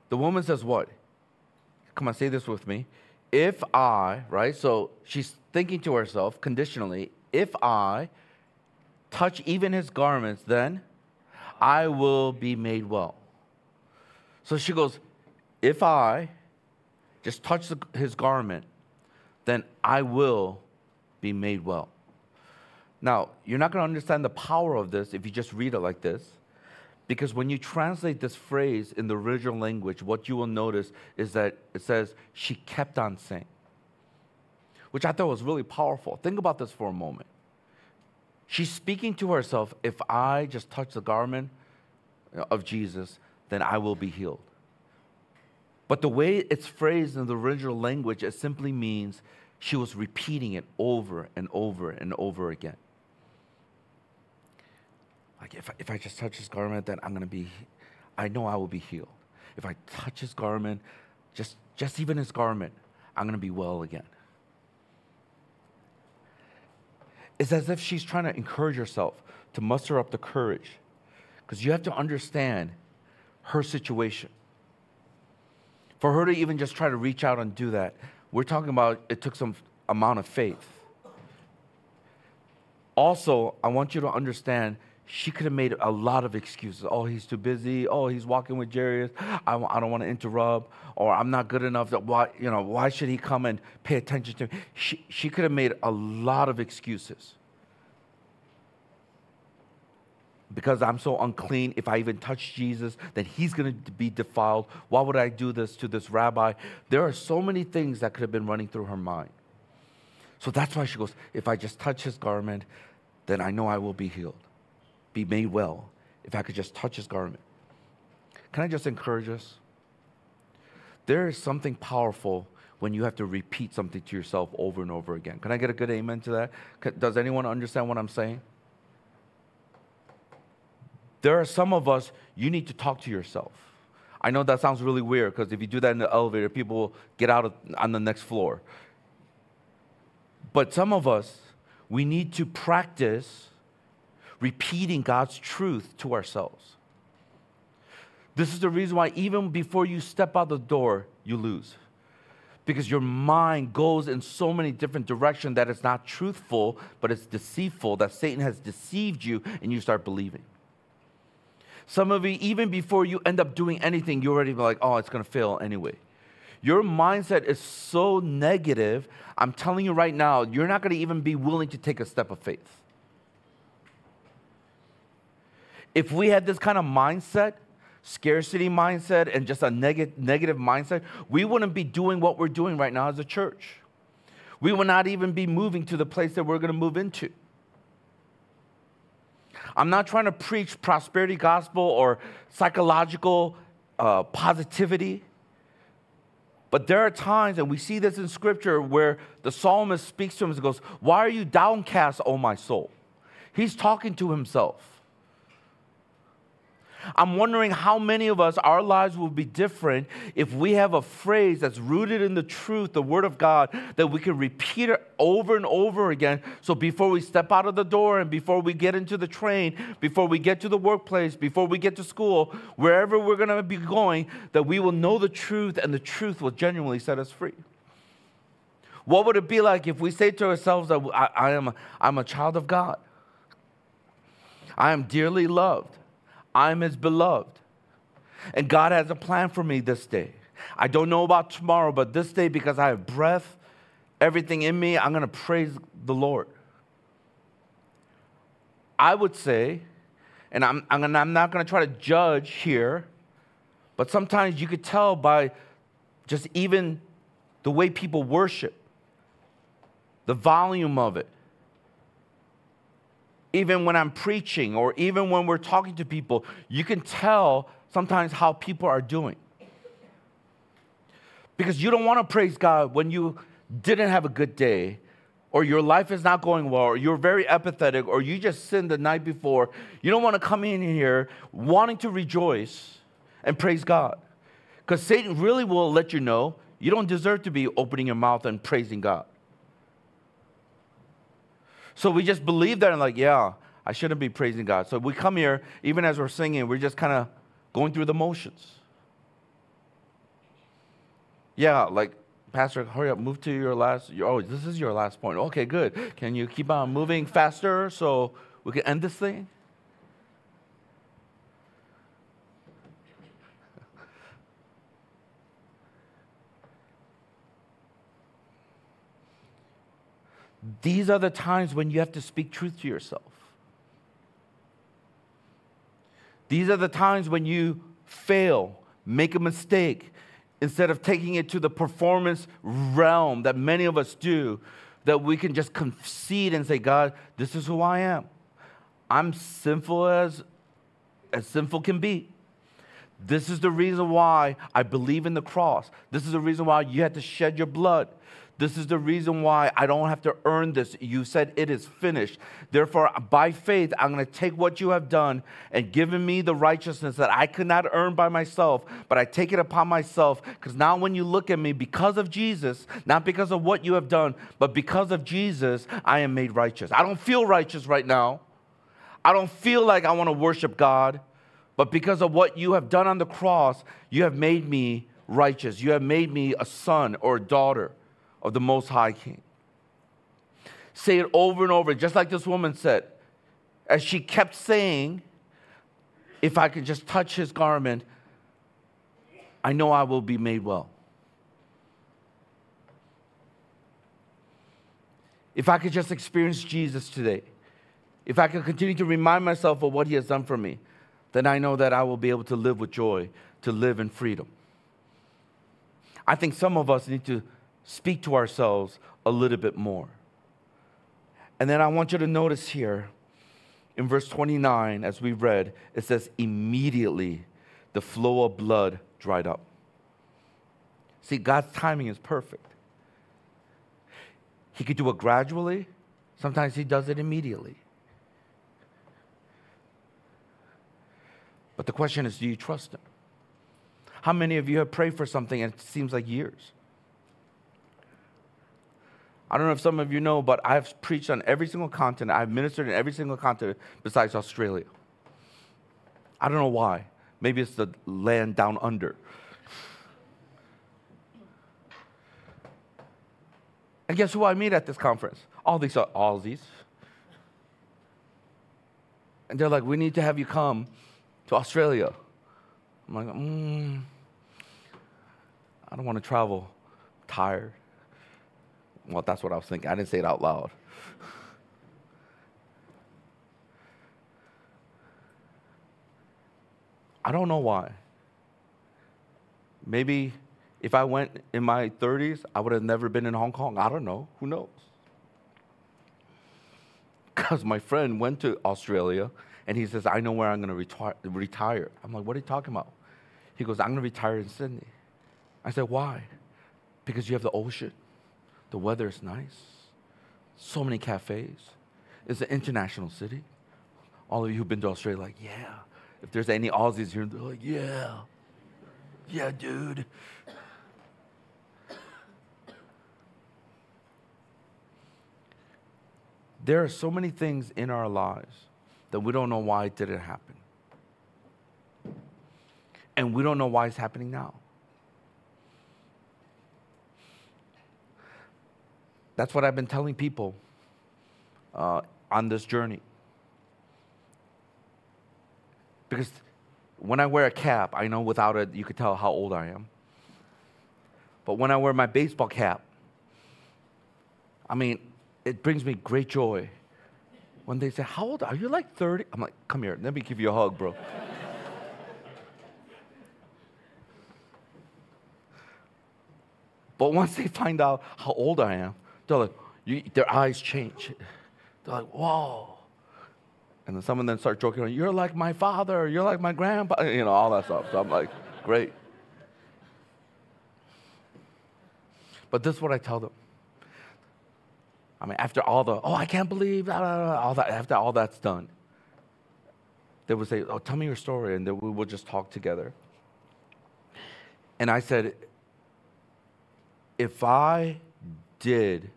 [SPEAKER 2] The woman says, What? Come on, say this with me. If I, right? So she's thinking to herself conditionally, if I touch even his garments, then I will be made well. So she goes, If I just touch the, his garment, then I will be made well. Now, you're not going to understand the power of this if you just read it like this. Because when you translate this phrase in the original language, what you will notice is that it says, she kept on saying, which I thought was really powerful. Think about this for a moment. She's speaking to herself, if I just touch the garment of Jesus, then I will be healed. But the way it's phrased in the original language, it simply means she was repeating it over and over and over again. Like, if I, if I just touch his garment, then I'm going to be, I know I will be healed. If I touch his garment, just, just even his garment, I'm going to be well again. It's as if she's trying to encourage herself to muster up the courage Because you have to understand her situation. For her to even just try to reach out and do that, we're talking about it took some amount of faith. Also, I want you to understand she could have made a lot of excuses. Oh, he's too busy. Oh, he's walking with Jairus. I, I don't want to interrupt. Or I'm not good enough. That why, you know, why should he come and pay attention to me? She, she could have made a lot of excuses. Because I'm so unclean, if I even touch Jesus, then he's going to be defiled. Why would I do this to this rabbi? There are so many things that could have been running through her mind. So that's why she goes, If I just touch his garment, then I know I will be healed be made well if I could just touch his garment. Can I just encourage us? There is something powerful when you have to repeat something to yourself over and over again. Can I get a good amen to that? Does anyone understand what I'm saying? There are some of us, you need to talk to yourself. I know that sounds really weird because if you do that in the elevator, people will get out of, on the next floor. But some of us, we need to practice repeating God's truth to ourselves. This is the reason why, even before you step out the door, you lose. Because your mind goes in so many different directions that it's not truthful, but it's deceitful, that Satan has deceived you and you start believing. Some of you, even before you end up doing anything, you're already like, oh, it's gonna fail anyway. Your mindset is so negative, I'm telling you right now, you're not gonna even be willing to take a step of faith. If we had this kind of mindset, scarcity mindset, and just a neg- negative mindset, we wouldn't be doing what we're doing right now as a church. We would not even be moving to the place that we're going to move into. I'm not trying to preach prosperity gospel or psychological uh, positivity. But there are times, and we see this in scripture, where the psalmist speaks to him and goes, Why are you downcast, O my soul? He's talking to himself. I'm wondering how many of us, our lives will be different if we have a phrase that's rooted in the truth, the Word of God, that we can repeat it over and over again. So before we step out of the door and before we get into the train, before we get to the workplace, before we get to school, wherever we're going to be going, that we will know the truth and the truth will genuinely set us free. What would it be like if we say to ourselves that I, I am I'm a child of God? I am dearly loved. I'm his beloved. And God has a plan for me this day. I don't know about tomorrow, but this day, because I have breath, everything in me, I'm going to praise the Lord. I would say, and I'm, I'm, I'm not going to try to judge here, but sometimes you could tell by just even the way people worship, the volume of it, even when I'm preaching or even when we're talking to people, you can tell sometimes how people are doing. Because you don't want to praise God when you didn't have a good day, or your life is not going well, or you're very apathetic, or you just sinned the night before. You don't want to come in here wanting to rejoice and praise God. Because Satan really will let you know you don't deserve to be opening your mouth and praising God. So we just believe that and like, yeah, I shouldn't be praising God. So we come here, even as we're singing, we're just kind of going through the motions. Yeah, like, Pastor, hurry up, move to your last. Oh, this is your last point. Okay, good. Can you keep on moving faster so we can end this thing? These are the times when you have to speak truth to yourself. These are the times when you fail, make a mistake, instead of taking it to the performance realm that many of us do, that we can just concede and say, God, this is who I am. I'm sinful as, as sinful can be. This is the reason why I believe in the cross. This is the reason why you had to shed your blood. This is the reason why I don't have to earn this. You said it is finished. Therefore, by faith, I'm going to take what you have done and given me the righteousness that I could not earn by myself, but I take it upon myself. Because now, when you look at me, because of Jesus, not because of what you have done, but because of Jesus, I am made righteous. I don't feel righteous right now. I don't feel like I want to worship God. But because of what you have done on the cross, you have made me righteous. You have made me a son or a daughter of the Most High King. Say it over and over, just like this woman said. As she kept saying, If I could just touch his garment, I know I will be made well. If I could just experience Jesus today, if I could continue to remind myself of what he has done for me, then I know that I will be able to live with joy, to live in freedom. I think some of us need to speak to ourselves a little bit more. And then I want you to notice here in verse 29, as we read, it says, immediately the flow of blood dried up. See, God's timing is perfect. He could do it gradually, sometimes He does it immediately. But the question is do you trust Him? How many of you have prayed for something and it seems like years? I don't know if some of you know, but I've preached on every single continent. I've ministered in every single continent besides Australia. I don't know why. Maybe it's the land down under. And guess who I meet at this conference? All these are Aussies. And they're like, we need to have you come to Australia. I'm like, mm, I don't want to travel tired. Well, that's what I was thinking. I didn't say it out loud. I don't know why. Maybe if I went in my 30s, I would have never been in Hong Kong. I don't know. Who knows? [laughs] Because my friend went to Australia and he says, I know where I'm going to retire, retire. I'm like, what are you talking about? He goes, I'm going to retire in Sydney. I said, why? Because you have the ocean. The weather is nice. So many cafes. It's an international city. All of you who've been to Australia, like, yeah. If there's any Aussies here, they're like, yeah. Yeah, dude. There are so many things in our lives that we don't know why it didn't happen. And we don't know why it's happening now. That's what I've been telling people uh, on this journey. Because when I wear a cap, I know without it, you could tell how old I am. But when I wear my baseball cap, I mean, it brings me great joy when they say, How old are you? Like 30? I'm like, Come here, let me give you a hug, bro. [laughs] but once they find out how old I am, they're like, you, their eyes change. They're like, Whoa. And then some of them start joking You're like my father, you're like my grandpa, [laughs] you know, all that stuff. So I'm like, Great. But this is what I tell them I mean, after all the, oh, I can't believe, blah, blah, blah, all that, after all that's done, they would say, oh, tell me your story, and then we would just talk together. And I said, if I did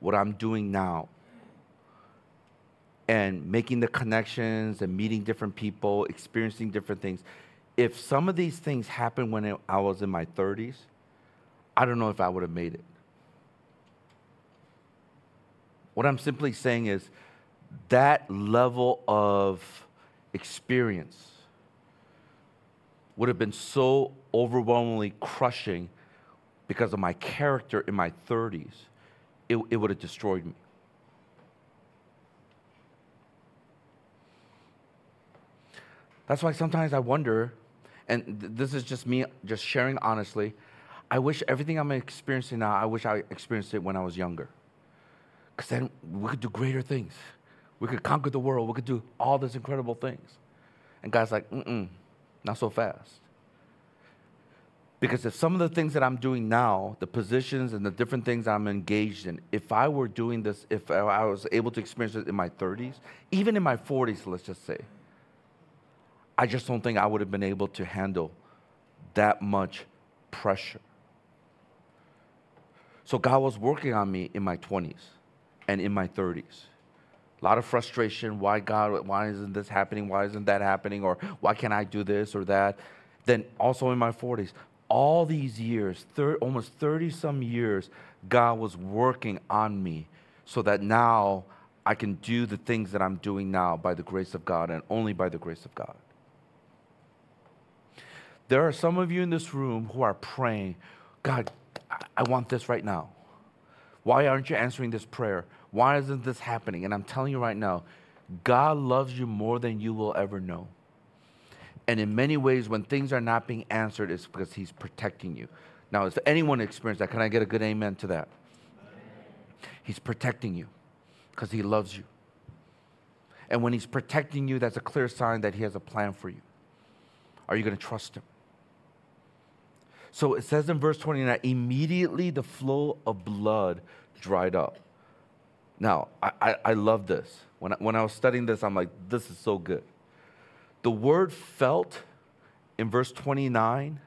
[SPEAKER 2] what I'm doing now, and making the connections and meeting different people, experiencing different things, if some of these things happened when I was in my 30s, I don't know if I would have made it. What I'm simply saying is that level of experience would have been so overwhelmingly crushing because of my character in my 30s, it, it would have destroyed me. That's why sometimes I wonder, and th- this is just me just sharing honestly, I wish everything I'm experiencing now, I wish I experienced it when I was younger. Because then we could do greater things. We could conquer the world. We could do all these incredible things. And God's like, mm-mm, not so fast. Because if some of the things that I'm doing now, the positions and the different things I'm engaged in, if I were doing this, if I was able to experience it in my 30s, even in my 40s, let's just say, I just don't think I would have been able to handle that much pressure. So God was working on me in my 20s and in my 30s. a lot of frustration. Why, God, why isn't this happening? Why isn't that happening? Or why can't I do this or that? Then also in my 40s, all these years, thir- almost 30 some years, God was working on me so that now I can do the things that I'm doing now by the grace of God and only by the grace of God. There are some of you in this room who are praying, God, I want this right now. Why aren't you answering this prayer? Why isn't this happening? And I'm telling you right now, God loves you more than you will ever know. And in many ways, when things are not being answered, it's because He's protecting you. Now, if anyone experienced that, can I get a good amen to that? He's protecting you because He loves you. And when He's protecting you, that's a clear sign that He has a plan for you. Are you going to trust Him? So it says in verse 29 immediately the flow of blood dried up. Now, I, I, I love this. When I, when I was studying this, I'm like, this is so good. The word felt in verse 29,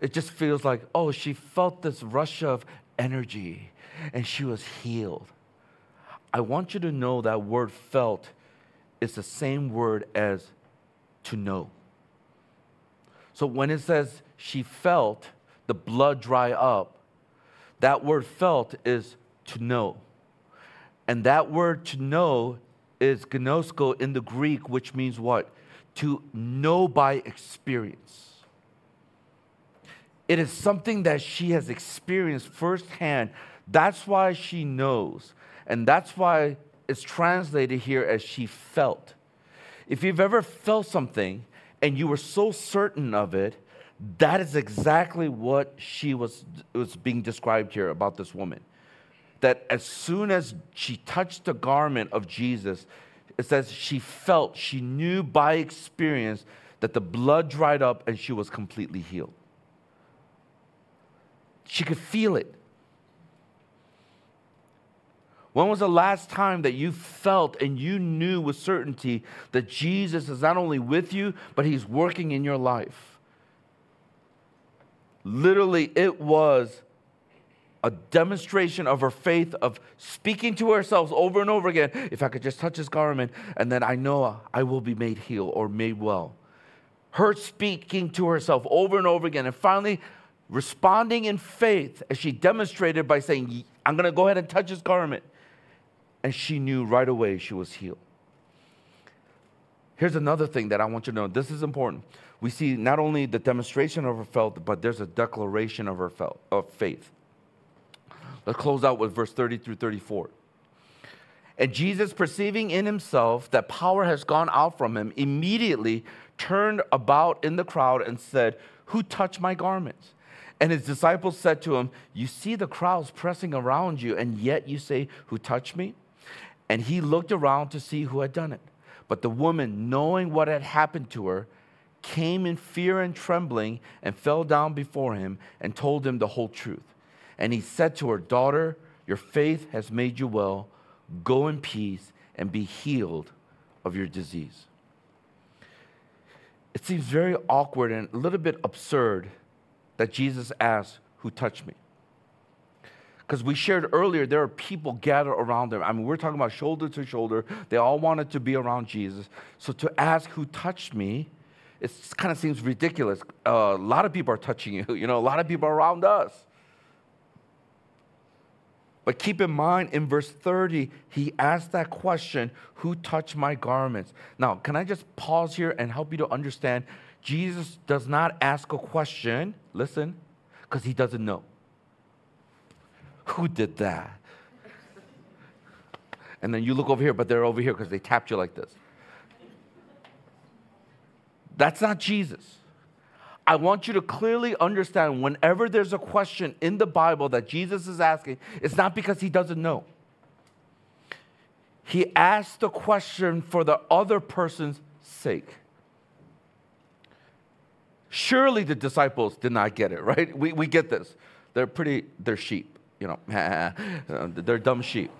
[SPEAKER 2] it just feels like, oh, she felt this rush of energy and she was healed. I want you to know that word felt is the same word as to know. So when it says she felt the blood dry up, that word felt is to know. And that word to know is ginosko in the Greek, which means what? To know by experience. It is something that she has experienced firsthand. That's why she knows. And that's why it's translated here as she felt. If you've ever felt something and you were so certain of it, that is exactly what she was, was being described here about this woman. That as soon as she touched the garment of Jesus, it says she felt, she knew by experience that the blood dried up and she was completely healed. She could feel it. When was the last time that you felt and you knew with certainty that Jesus is not only with you, but he's working in your life? Literally, it was a demonstration of her faith of speaking to ourselves over and over again if I could just touch his garment, and then I know I will be made heal or made well. Her speaking to herself over and over again, and finally responding in faith as she demonstrated by saying, I'm going to go ahead and touch his garment and she knew right away she was healed. Here's another thing that I want you to know. This is important. We see not only the demonstration of her faith, but there's a declaration of her of faith. Let's close out with verse 30 through 34. And Jesus, perceiving in himself that power has gone out from him, immediately turned about in the crowd and said, Who touched my garments? And his disciples said to him, You see the crowds pressing around you, and yet you say, Who touched me? And he looked around to see who had done it. But the woman, knowing what had happened to her, came in fear and trembling and fell down before him and told him the whole truth. And he said to her, Daughter, your faith has made you well. Go in peace and be healed of your disease. It seems very awkward and a little bit absurd that Jesus asked, Who touched me? Because we shared earlier, there are people gathered around them. I mean, we're talking about shoulder to shoulder. They all wanted to be around Jesus. So to ask who touched me, it kind of seems ridiculous. Uh, a lot of people are touching you. [laughs] You know, a lot of people are around us. But keep in mind, in verse 30, he asked that question Who touched my garments? Now, can I just pause here and help you to understand? Jesus does not ask a question, listen, because he doesn't know. Who did that? And then you look over here, but they're over here because they tapped you like this. That's not Jesus. I want you to clearly understand whenever there's a question in the Bible that Jesus is asking, it's not because he doesn't know. He asked the question for the other person's sake. Surely the disciples did not get it, right? We, we get this. They're pretty, they're sheep you know, [laughs] they're dumb sheep.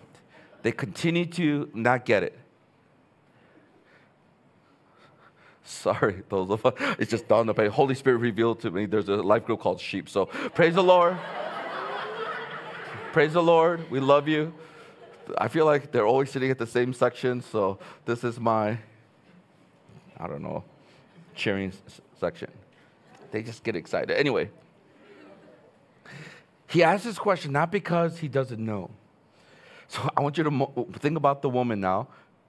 [SPEAKER 2] They continue to not get it. Sorry, those of us, it just dawned upon me. Holy Spirit revealed to me there's a life group called Sheep. So praise the Lord. praise the Lord. We love you. I feel like they're always sitting at the same section, so this is my, I don't know, cheering section. They just get excited. Anyway, he asks this question not because he doesn't know. So I want you to mo- think about the woman now.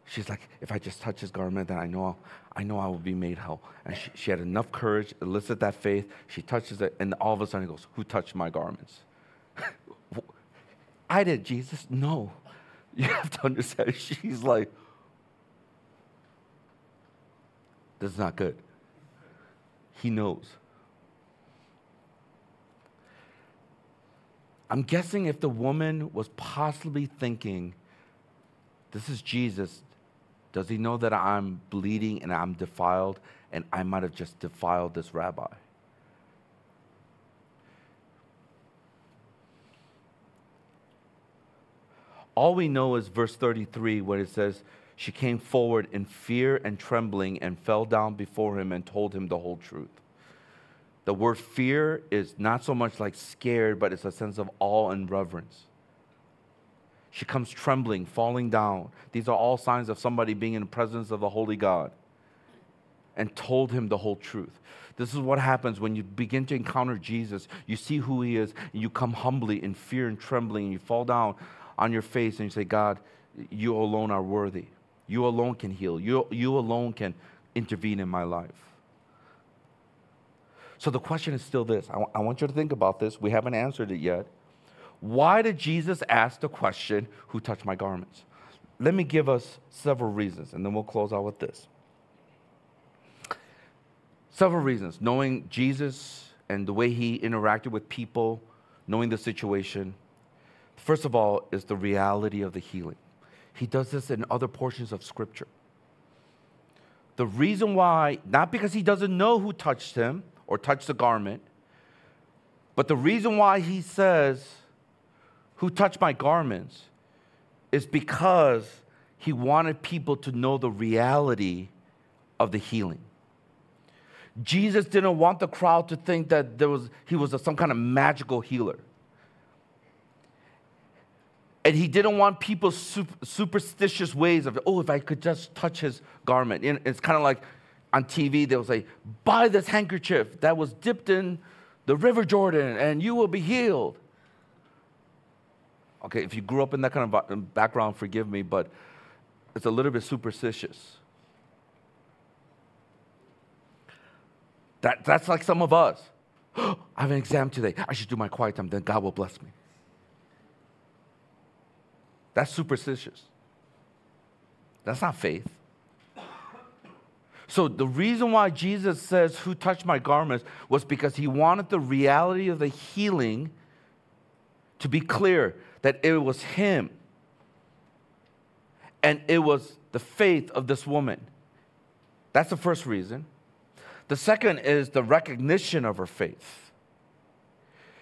[SPEAKER 2] She's like, if I just touch his garment, then I know, I know I will be made whole. And she, she had enough courage, elicit that faith. She touches it, and all of a sudden he goes, Who touched my garments? [laughs] I did, Jesus. No. [laughs] You have to understand. [laughs] She's like, This is not good. He knows. I'm guessing if the woman was possibly thinking, This is Jesus, does he know that I'm bleeding and I'm defiled and I might have just defiled this rabbi? All we know is verse 33 where it says, She came forward in fear and trembling and fell down before him and told him the whole truth. The word fear is not so much like scared, but it's a sense of awe and reverence. She comes trembling, falling down. These are all signs of somebody being in the presence of the Holy God and told him the whole truth. This is what happens when you begin to encounter Jesus. You see who he is, and you come humbly in fear and trembling, and you fall down on your face and you say, God, you alone are worthy. You alone can heal. You, you alone can intervene in my life. So the question is still this. I, I want you to think about this. We haven't answered it yet. Why did Jesus ask the question, Who touched my garments? Let me give us several reasons, and then we'll close out with this. Several reasons. Knowing Jesus and the way he interacted with people, knowing the situation. First of all, is the reality of the healing. He does this in other portions of Scripture. The reason why, not because he doesn't know who touched him or touched the garment, but the reason why he says, Who touched my garments, is because he wanted people to know the reality of the healing. Jesus didn't want the crowd to think that there was, he was a, some kind of magical healer. And he didn't want people's sup- superstitious ways of, oh, if I could just touch his garment. It's kind of like on TV, they'll say, buy this handkerchief that was dipped in the River Jordan and you will be healed. Okay, if you grew up in that kind of background, forgive me, but it's a little bit superstitious. That, that's like some of us. [gasps] I have an exam today. I should do my quiet time, then God will bless me. That's superstitious. That's not faith. So, the reason why Jesus says, Who touched my garments, was because he wanted the reality of the healing to be clear that it was him and it was the faith of this woman. That's the first reason. The second is the recognition of her faith.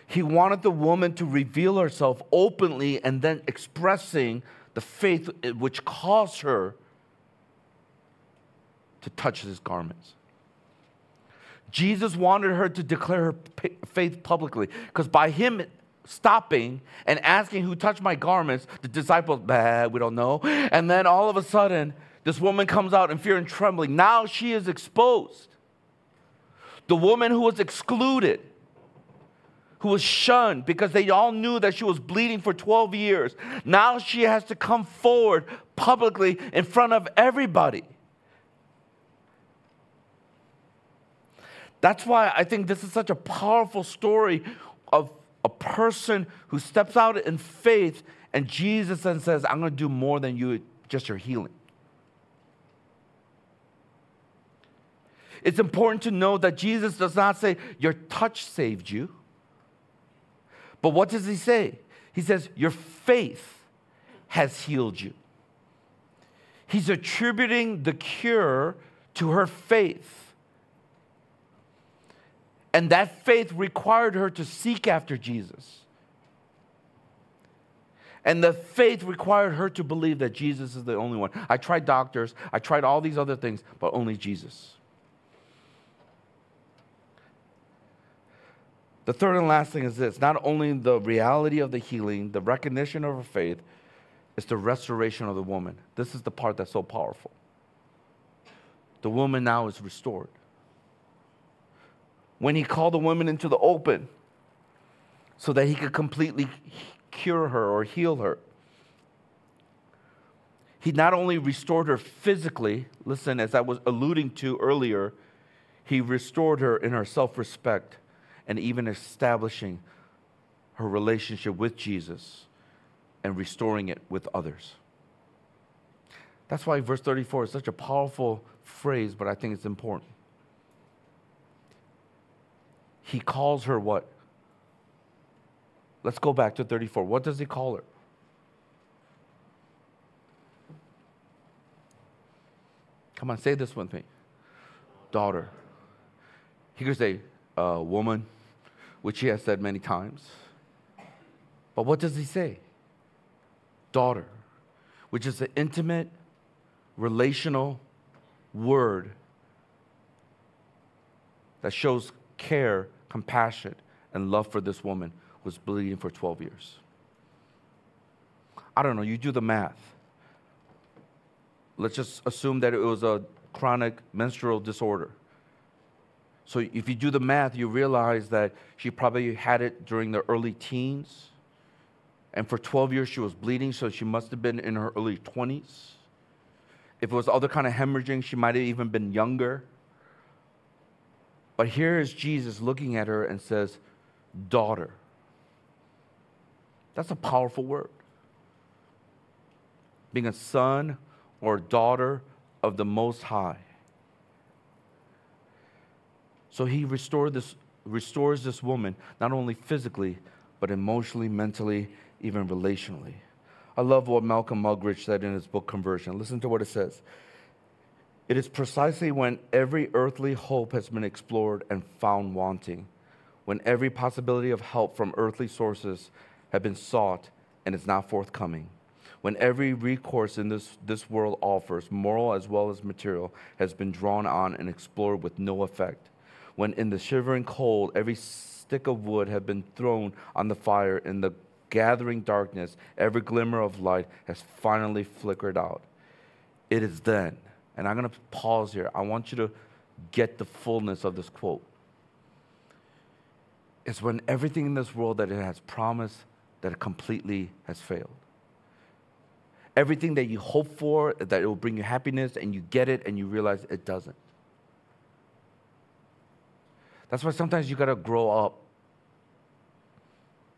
[SPEAKER 2] He wanted the woman to reveal herself openly and then expressing the faith which caused her to touch his garments. Jesus wanted her to declare her faith publicly because by him stopping and asking who touched my garments, the disciples, bah, we don't know. And then all of a sudden, this woman comes out in fear and trembling. Now she is exposed. The woman who was excluded, who was shunned because they all knew that she was bleeding for 12 years, now she has to come forward publicly in front of everybody. That's why I think this is such a powerful story a person who steps out in faith and Jesus then says, I'm going to do more than you, just your healing. It's important to know that Jesus does not say, Your touch saved you. But what does he say? He says, Your faith has healed you. He's attributing the cure to her faith. And that faith required her to seek after Jesus. And the faith required her to believe that Jesus is the only one. I tried doctors, I tried all these other things, but only Jesus. The third and last thing is this not only the reality of the healing, the recognition of her faith, is the restoration of the woman. This is the part that's so powerful. The woman now is restored. When he called the woman into the open so that he could completely cure her or heal her, he not only restored her physically, listen, as I was alluding to earlier, he restored her in her self respect and even establishing her relationship with Jesus and restoring it with others. That's why verse 34 is such a powerful phrase, but I think it's important. He calls her what? Let's go back to 34. What does he call her? Come on, say this with me. Daughter. He could say, uh, woman, which he has said many times. But what does he say? Daughter, which is an intimate, relational word that shows care, compassion, and love for this woman who was bleeding for 12 years. I don't know, you do the math. Let's just assume that it was a chronic menstrual disorder. So if you do the math, you realize that she probably had it during the early teens. And for 12 years, she was bleeding, so she must have been in her early 20s. If it was other kind of hemorrhaging, she might have even been younger. But here is Jesus looking at her and says, Daughter. That's a powerful word. Being a son or daughter of the Most High. So he restored this, restores this woman, not only physically, but emotionally, mentally, even relationally. I love what Malcolm Muggeridge said in his book Conversion. Listen to what it says. It is precisely when every earthly hope has been explored and found wanting, when every possibility of help from earthly sources have been sought and is not forthcoming, when every recourse in this, this world offers, moral as well as material, has been drawn on and explored with no effect, when in the shivering cold every stick of wood had been thrown on the fire in the gathering darkness every glimmer of light has finally flickered out. It is then and i'm going to pause here. I want you to get the fullness of this quote. It's when everything in this world that it has promised that it completely has failed. Everything that you hope for that it will bring you happiness and you get it and you realize it doesn't. That's why sometimes you got to grow up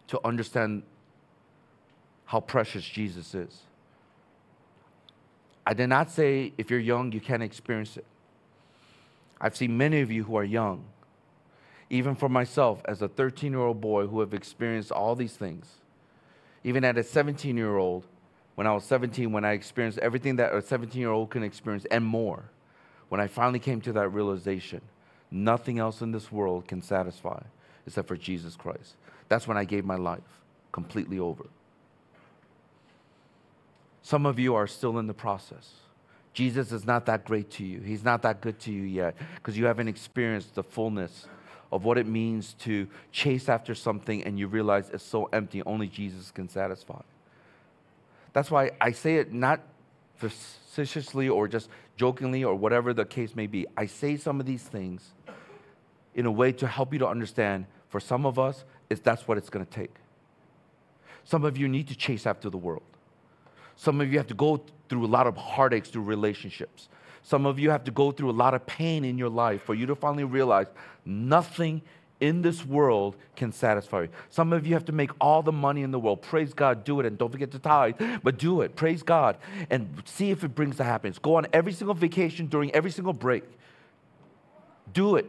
[SPEAKER 2] to understand how precious Jesus is. I did not say if you're young, you can't experience it. I've seen many of you who are young, even for myself as a 13 year old boy who have experienced all these things. Even at a 17 year old, when I was 17, when I experienced everything that a 17 year old can experience and more, when I finally came to that realization Nothing else in this world can satisfy except for Jesus Christ. That's when I gave my life completely over. Some of you are still in the process. Jesus is not that great to you. He's not that good to you yet because you haven't experienced the fullness of what it means to chase after something and you realize it's so empty, only Jesus can satisfy. That's why I say it not facetiously or just jokingly or whatever the case may be. I say some of these things in a way to help you to understand for some of us, that's what it's going to take. Some of you need to chase after the world. Some of you have to go through a lot of heartaches through relationships. Some of you have to go through a lot of pain in your life for you to finally realize nothing in this world can satisfy you. Some of you have to make all the money in the world. Praise God, do it, and don't forget to tithe, but do it. Praise God, and see if it brings the happiness. Go on every single vacation during every single break. Do it.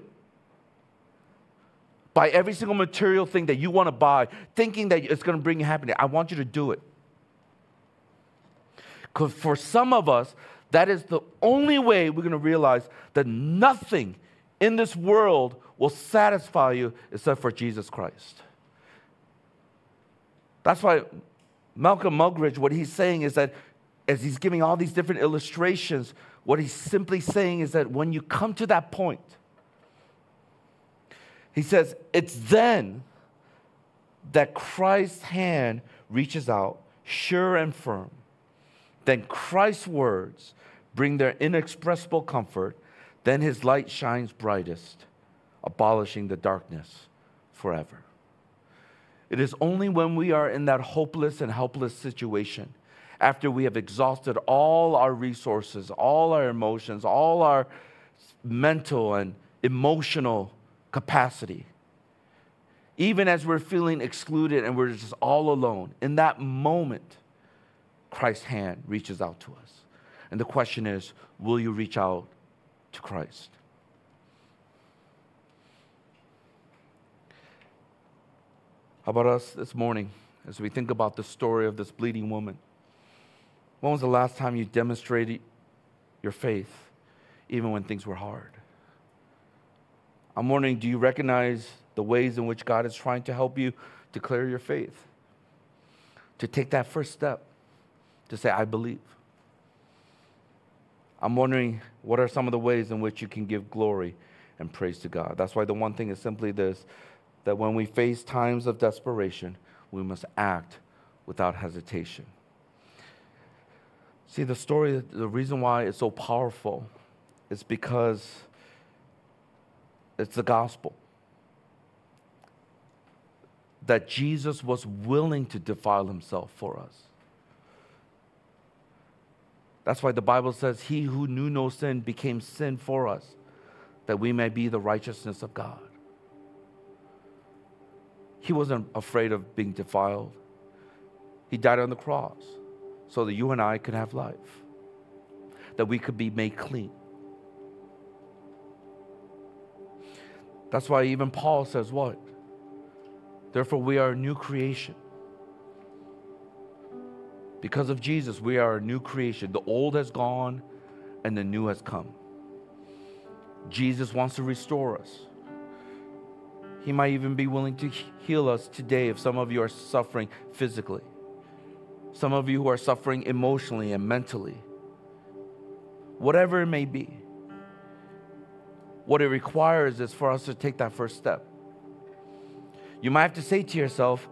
[SPEAKER 2] Buy every single material thing that you want to buy, thinking that it's going to bring you happiness. I want you to do it. Because for some of us, that is the only way we're going to realize that nothing in this world will satisfy you except for Jesus Christ. That's why Malcolm Muggeridge, what he's saying is that as he's giving all these different illustrations, what he's simply saying is that when you come to that point, he says, it's then that Christ's hand reaches out, sure and firm, then Christ's words bring their inexpressible comfort. Then his light shines brightest, abolishing the darkness forever. It is only when we are in that hopeless and helpless situation, after we have exhausted all our resources, all our emotions, all our mental and emotional capacity, even as we're feeling excluded and we're just all alone, in that moment, Christ's hand reaches out to us. And the question is will you reach out to Christ? How about us this morning as we think about the story of this bleeding woman? When was the last time you demonstrated your faith, even when things were hard? I'm wondering do you recognize the ways in which God is trying to help you declare your faith? To take that first step, to say, I believe. I'm wondering what are some of the ways in which you can give glory and praise to God. That's why the one thing is simply this that when we face times of desperation, we must act without hesitation. See, the story, the reason why it's so powerful is because it's the gospel. That Jesus was willing to defile himself for us. That's why the Bible says, He who knew no sin became sin for us, that we may be the righteousness of God. He wasn't afraid of being defiled. He died on the cross so that you and I could have life, that we could be made clean. That's why even Paul says, What? Therefore, we are a new creation. Because of Jesus, we are a new creation. The old has gone and the new has come. Jesus wants to restore us. He might even be willing to heal us today if some of you are suffering physically, some of you who are suffering emotionally and mentally. Whatever it may be, what it requires is for us to take that first step. You might have to say to yourself,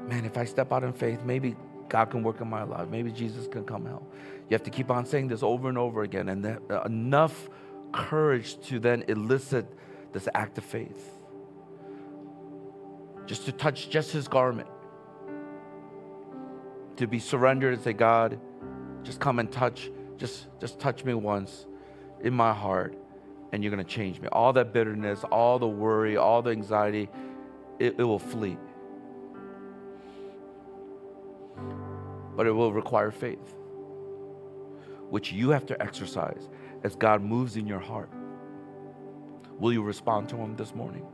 [SPEAKER 2] man, if I step out in faith, maybe God can work in my life. Maybe Jesus can come help. You have to keep on saying this over and over again, and that uh, enough courage to then elicit this act of faith. Just to touch just his garment. To be surrendered and say, God, just come and touch, just, just touch me once in my heart, and you're going to change me. All that bitterness, all the worry, all the anxiety, it, it will flee. But it will require faith, which you have to exercise as God moves in your heart. Will you respond to Him this morning?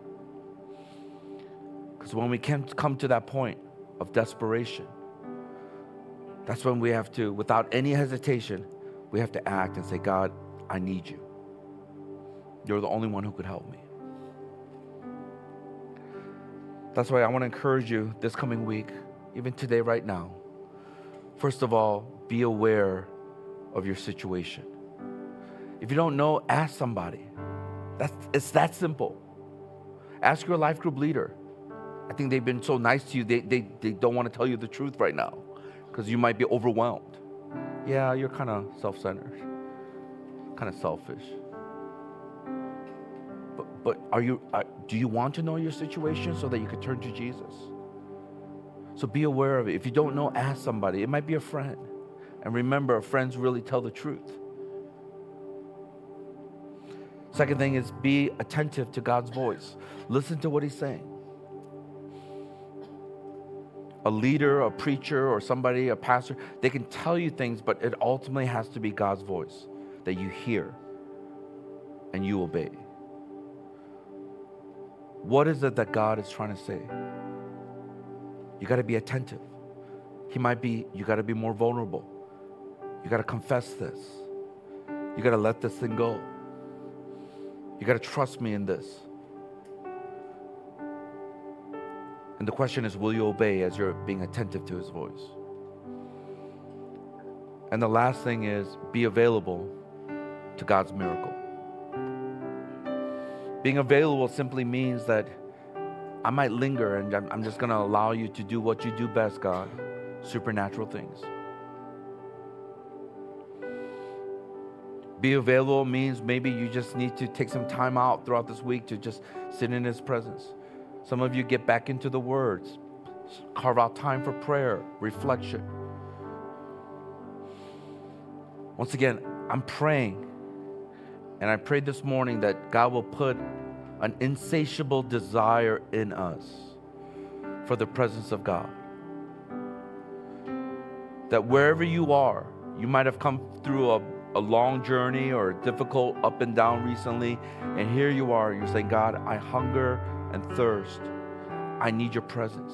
[SPEAKER 2] Because when we can come to that point of desperation, that's when we have to, without any hesitation, we have to act and say, God, I need you. You're the only one who could help me. That's why I want to encourage you this coming week, even today, right now First of all, be aware of your situation. If you don't know, ask somebody. That's, it's that simple. Ask your life group leader. I think they've been so nice to you, they, they, they don't want to tell you the truth right now because you might be overwhelmed. Yeah, you're kind of self centered, kind of selfish. But, but are you, do you want to know your situation so that you can turn to Jesus? So be aware of it. If you don't know, ask somebody. It might be a friend. And remember, friends really tell the truth. Second thing is be attentive to God's voice. Listen to what He's saying. A leader, a preacher, or somebody, a pastor, they can tell you things, but it ultimately has to be God's voice that you hear and you obey. What is it that God is trying to say? You got to be attentive. He might be, you got to be more vulnerable. You got to confess this. You got to let this thing go. You got to trust me in this. And the question is will you obey as you're being attentive to his voice? And the last thing is be available to God's miracle. Being available simply means that I might linger and I'm, just going to allow you to do what you do best, God supernatural things. Be available means maybe you just need to take some time out throughout this week to just sit in His presence. Some of you get back into the words, carve out time for prayer, reflection. Once again, I'm praying, and I prayed this morning that God will put an insatiable desire in us for the presence of God. That wherever you are, you might have come through a, a long journey or a difficult up and down recently, and here you are, you're saying, God, I hunger and thirst. I need your presence.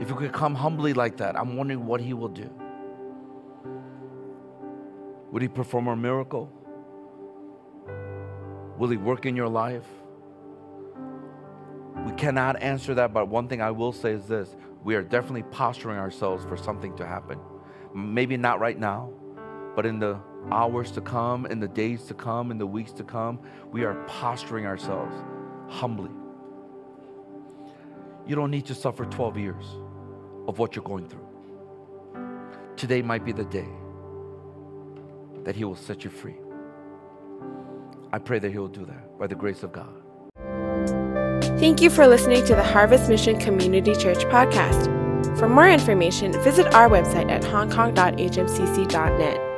[SPEAKER 2] If you could come humbly like that, I'm wondering what He will do. Would He perform a miracle? Will He work in your life? We cannot answer that, but one thing I will say is this we are definitely posturing ourselves for something to happen. Maybe not right now, but in the hours to come, in the days to come, in the weeks to come, we are posturing ourselves humbly. You don't need to suffer 12 years of what you're going through. Today might be the day that He will set you free. I pray that He will do that by the grace of God.
[SPEAKER 1] Thank you for listening to the Harvest Mission Community Church podcast. For more information, visit our website at hongkong.hmcc.net.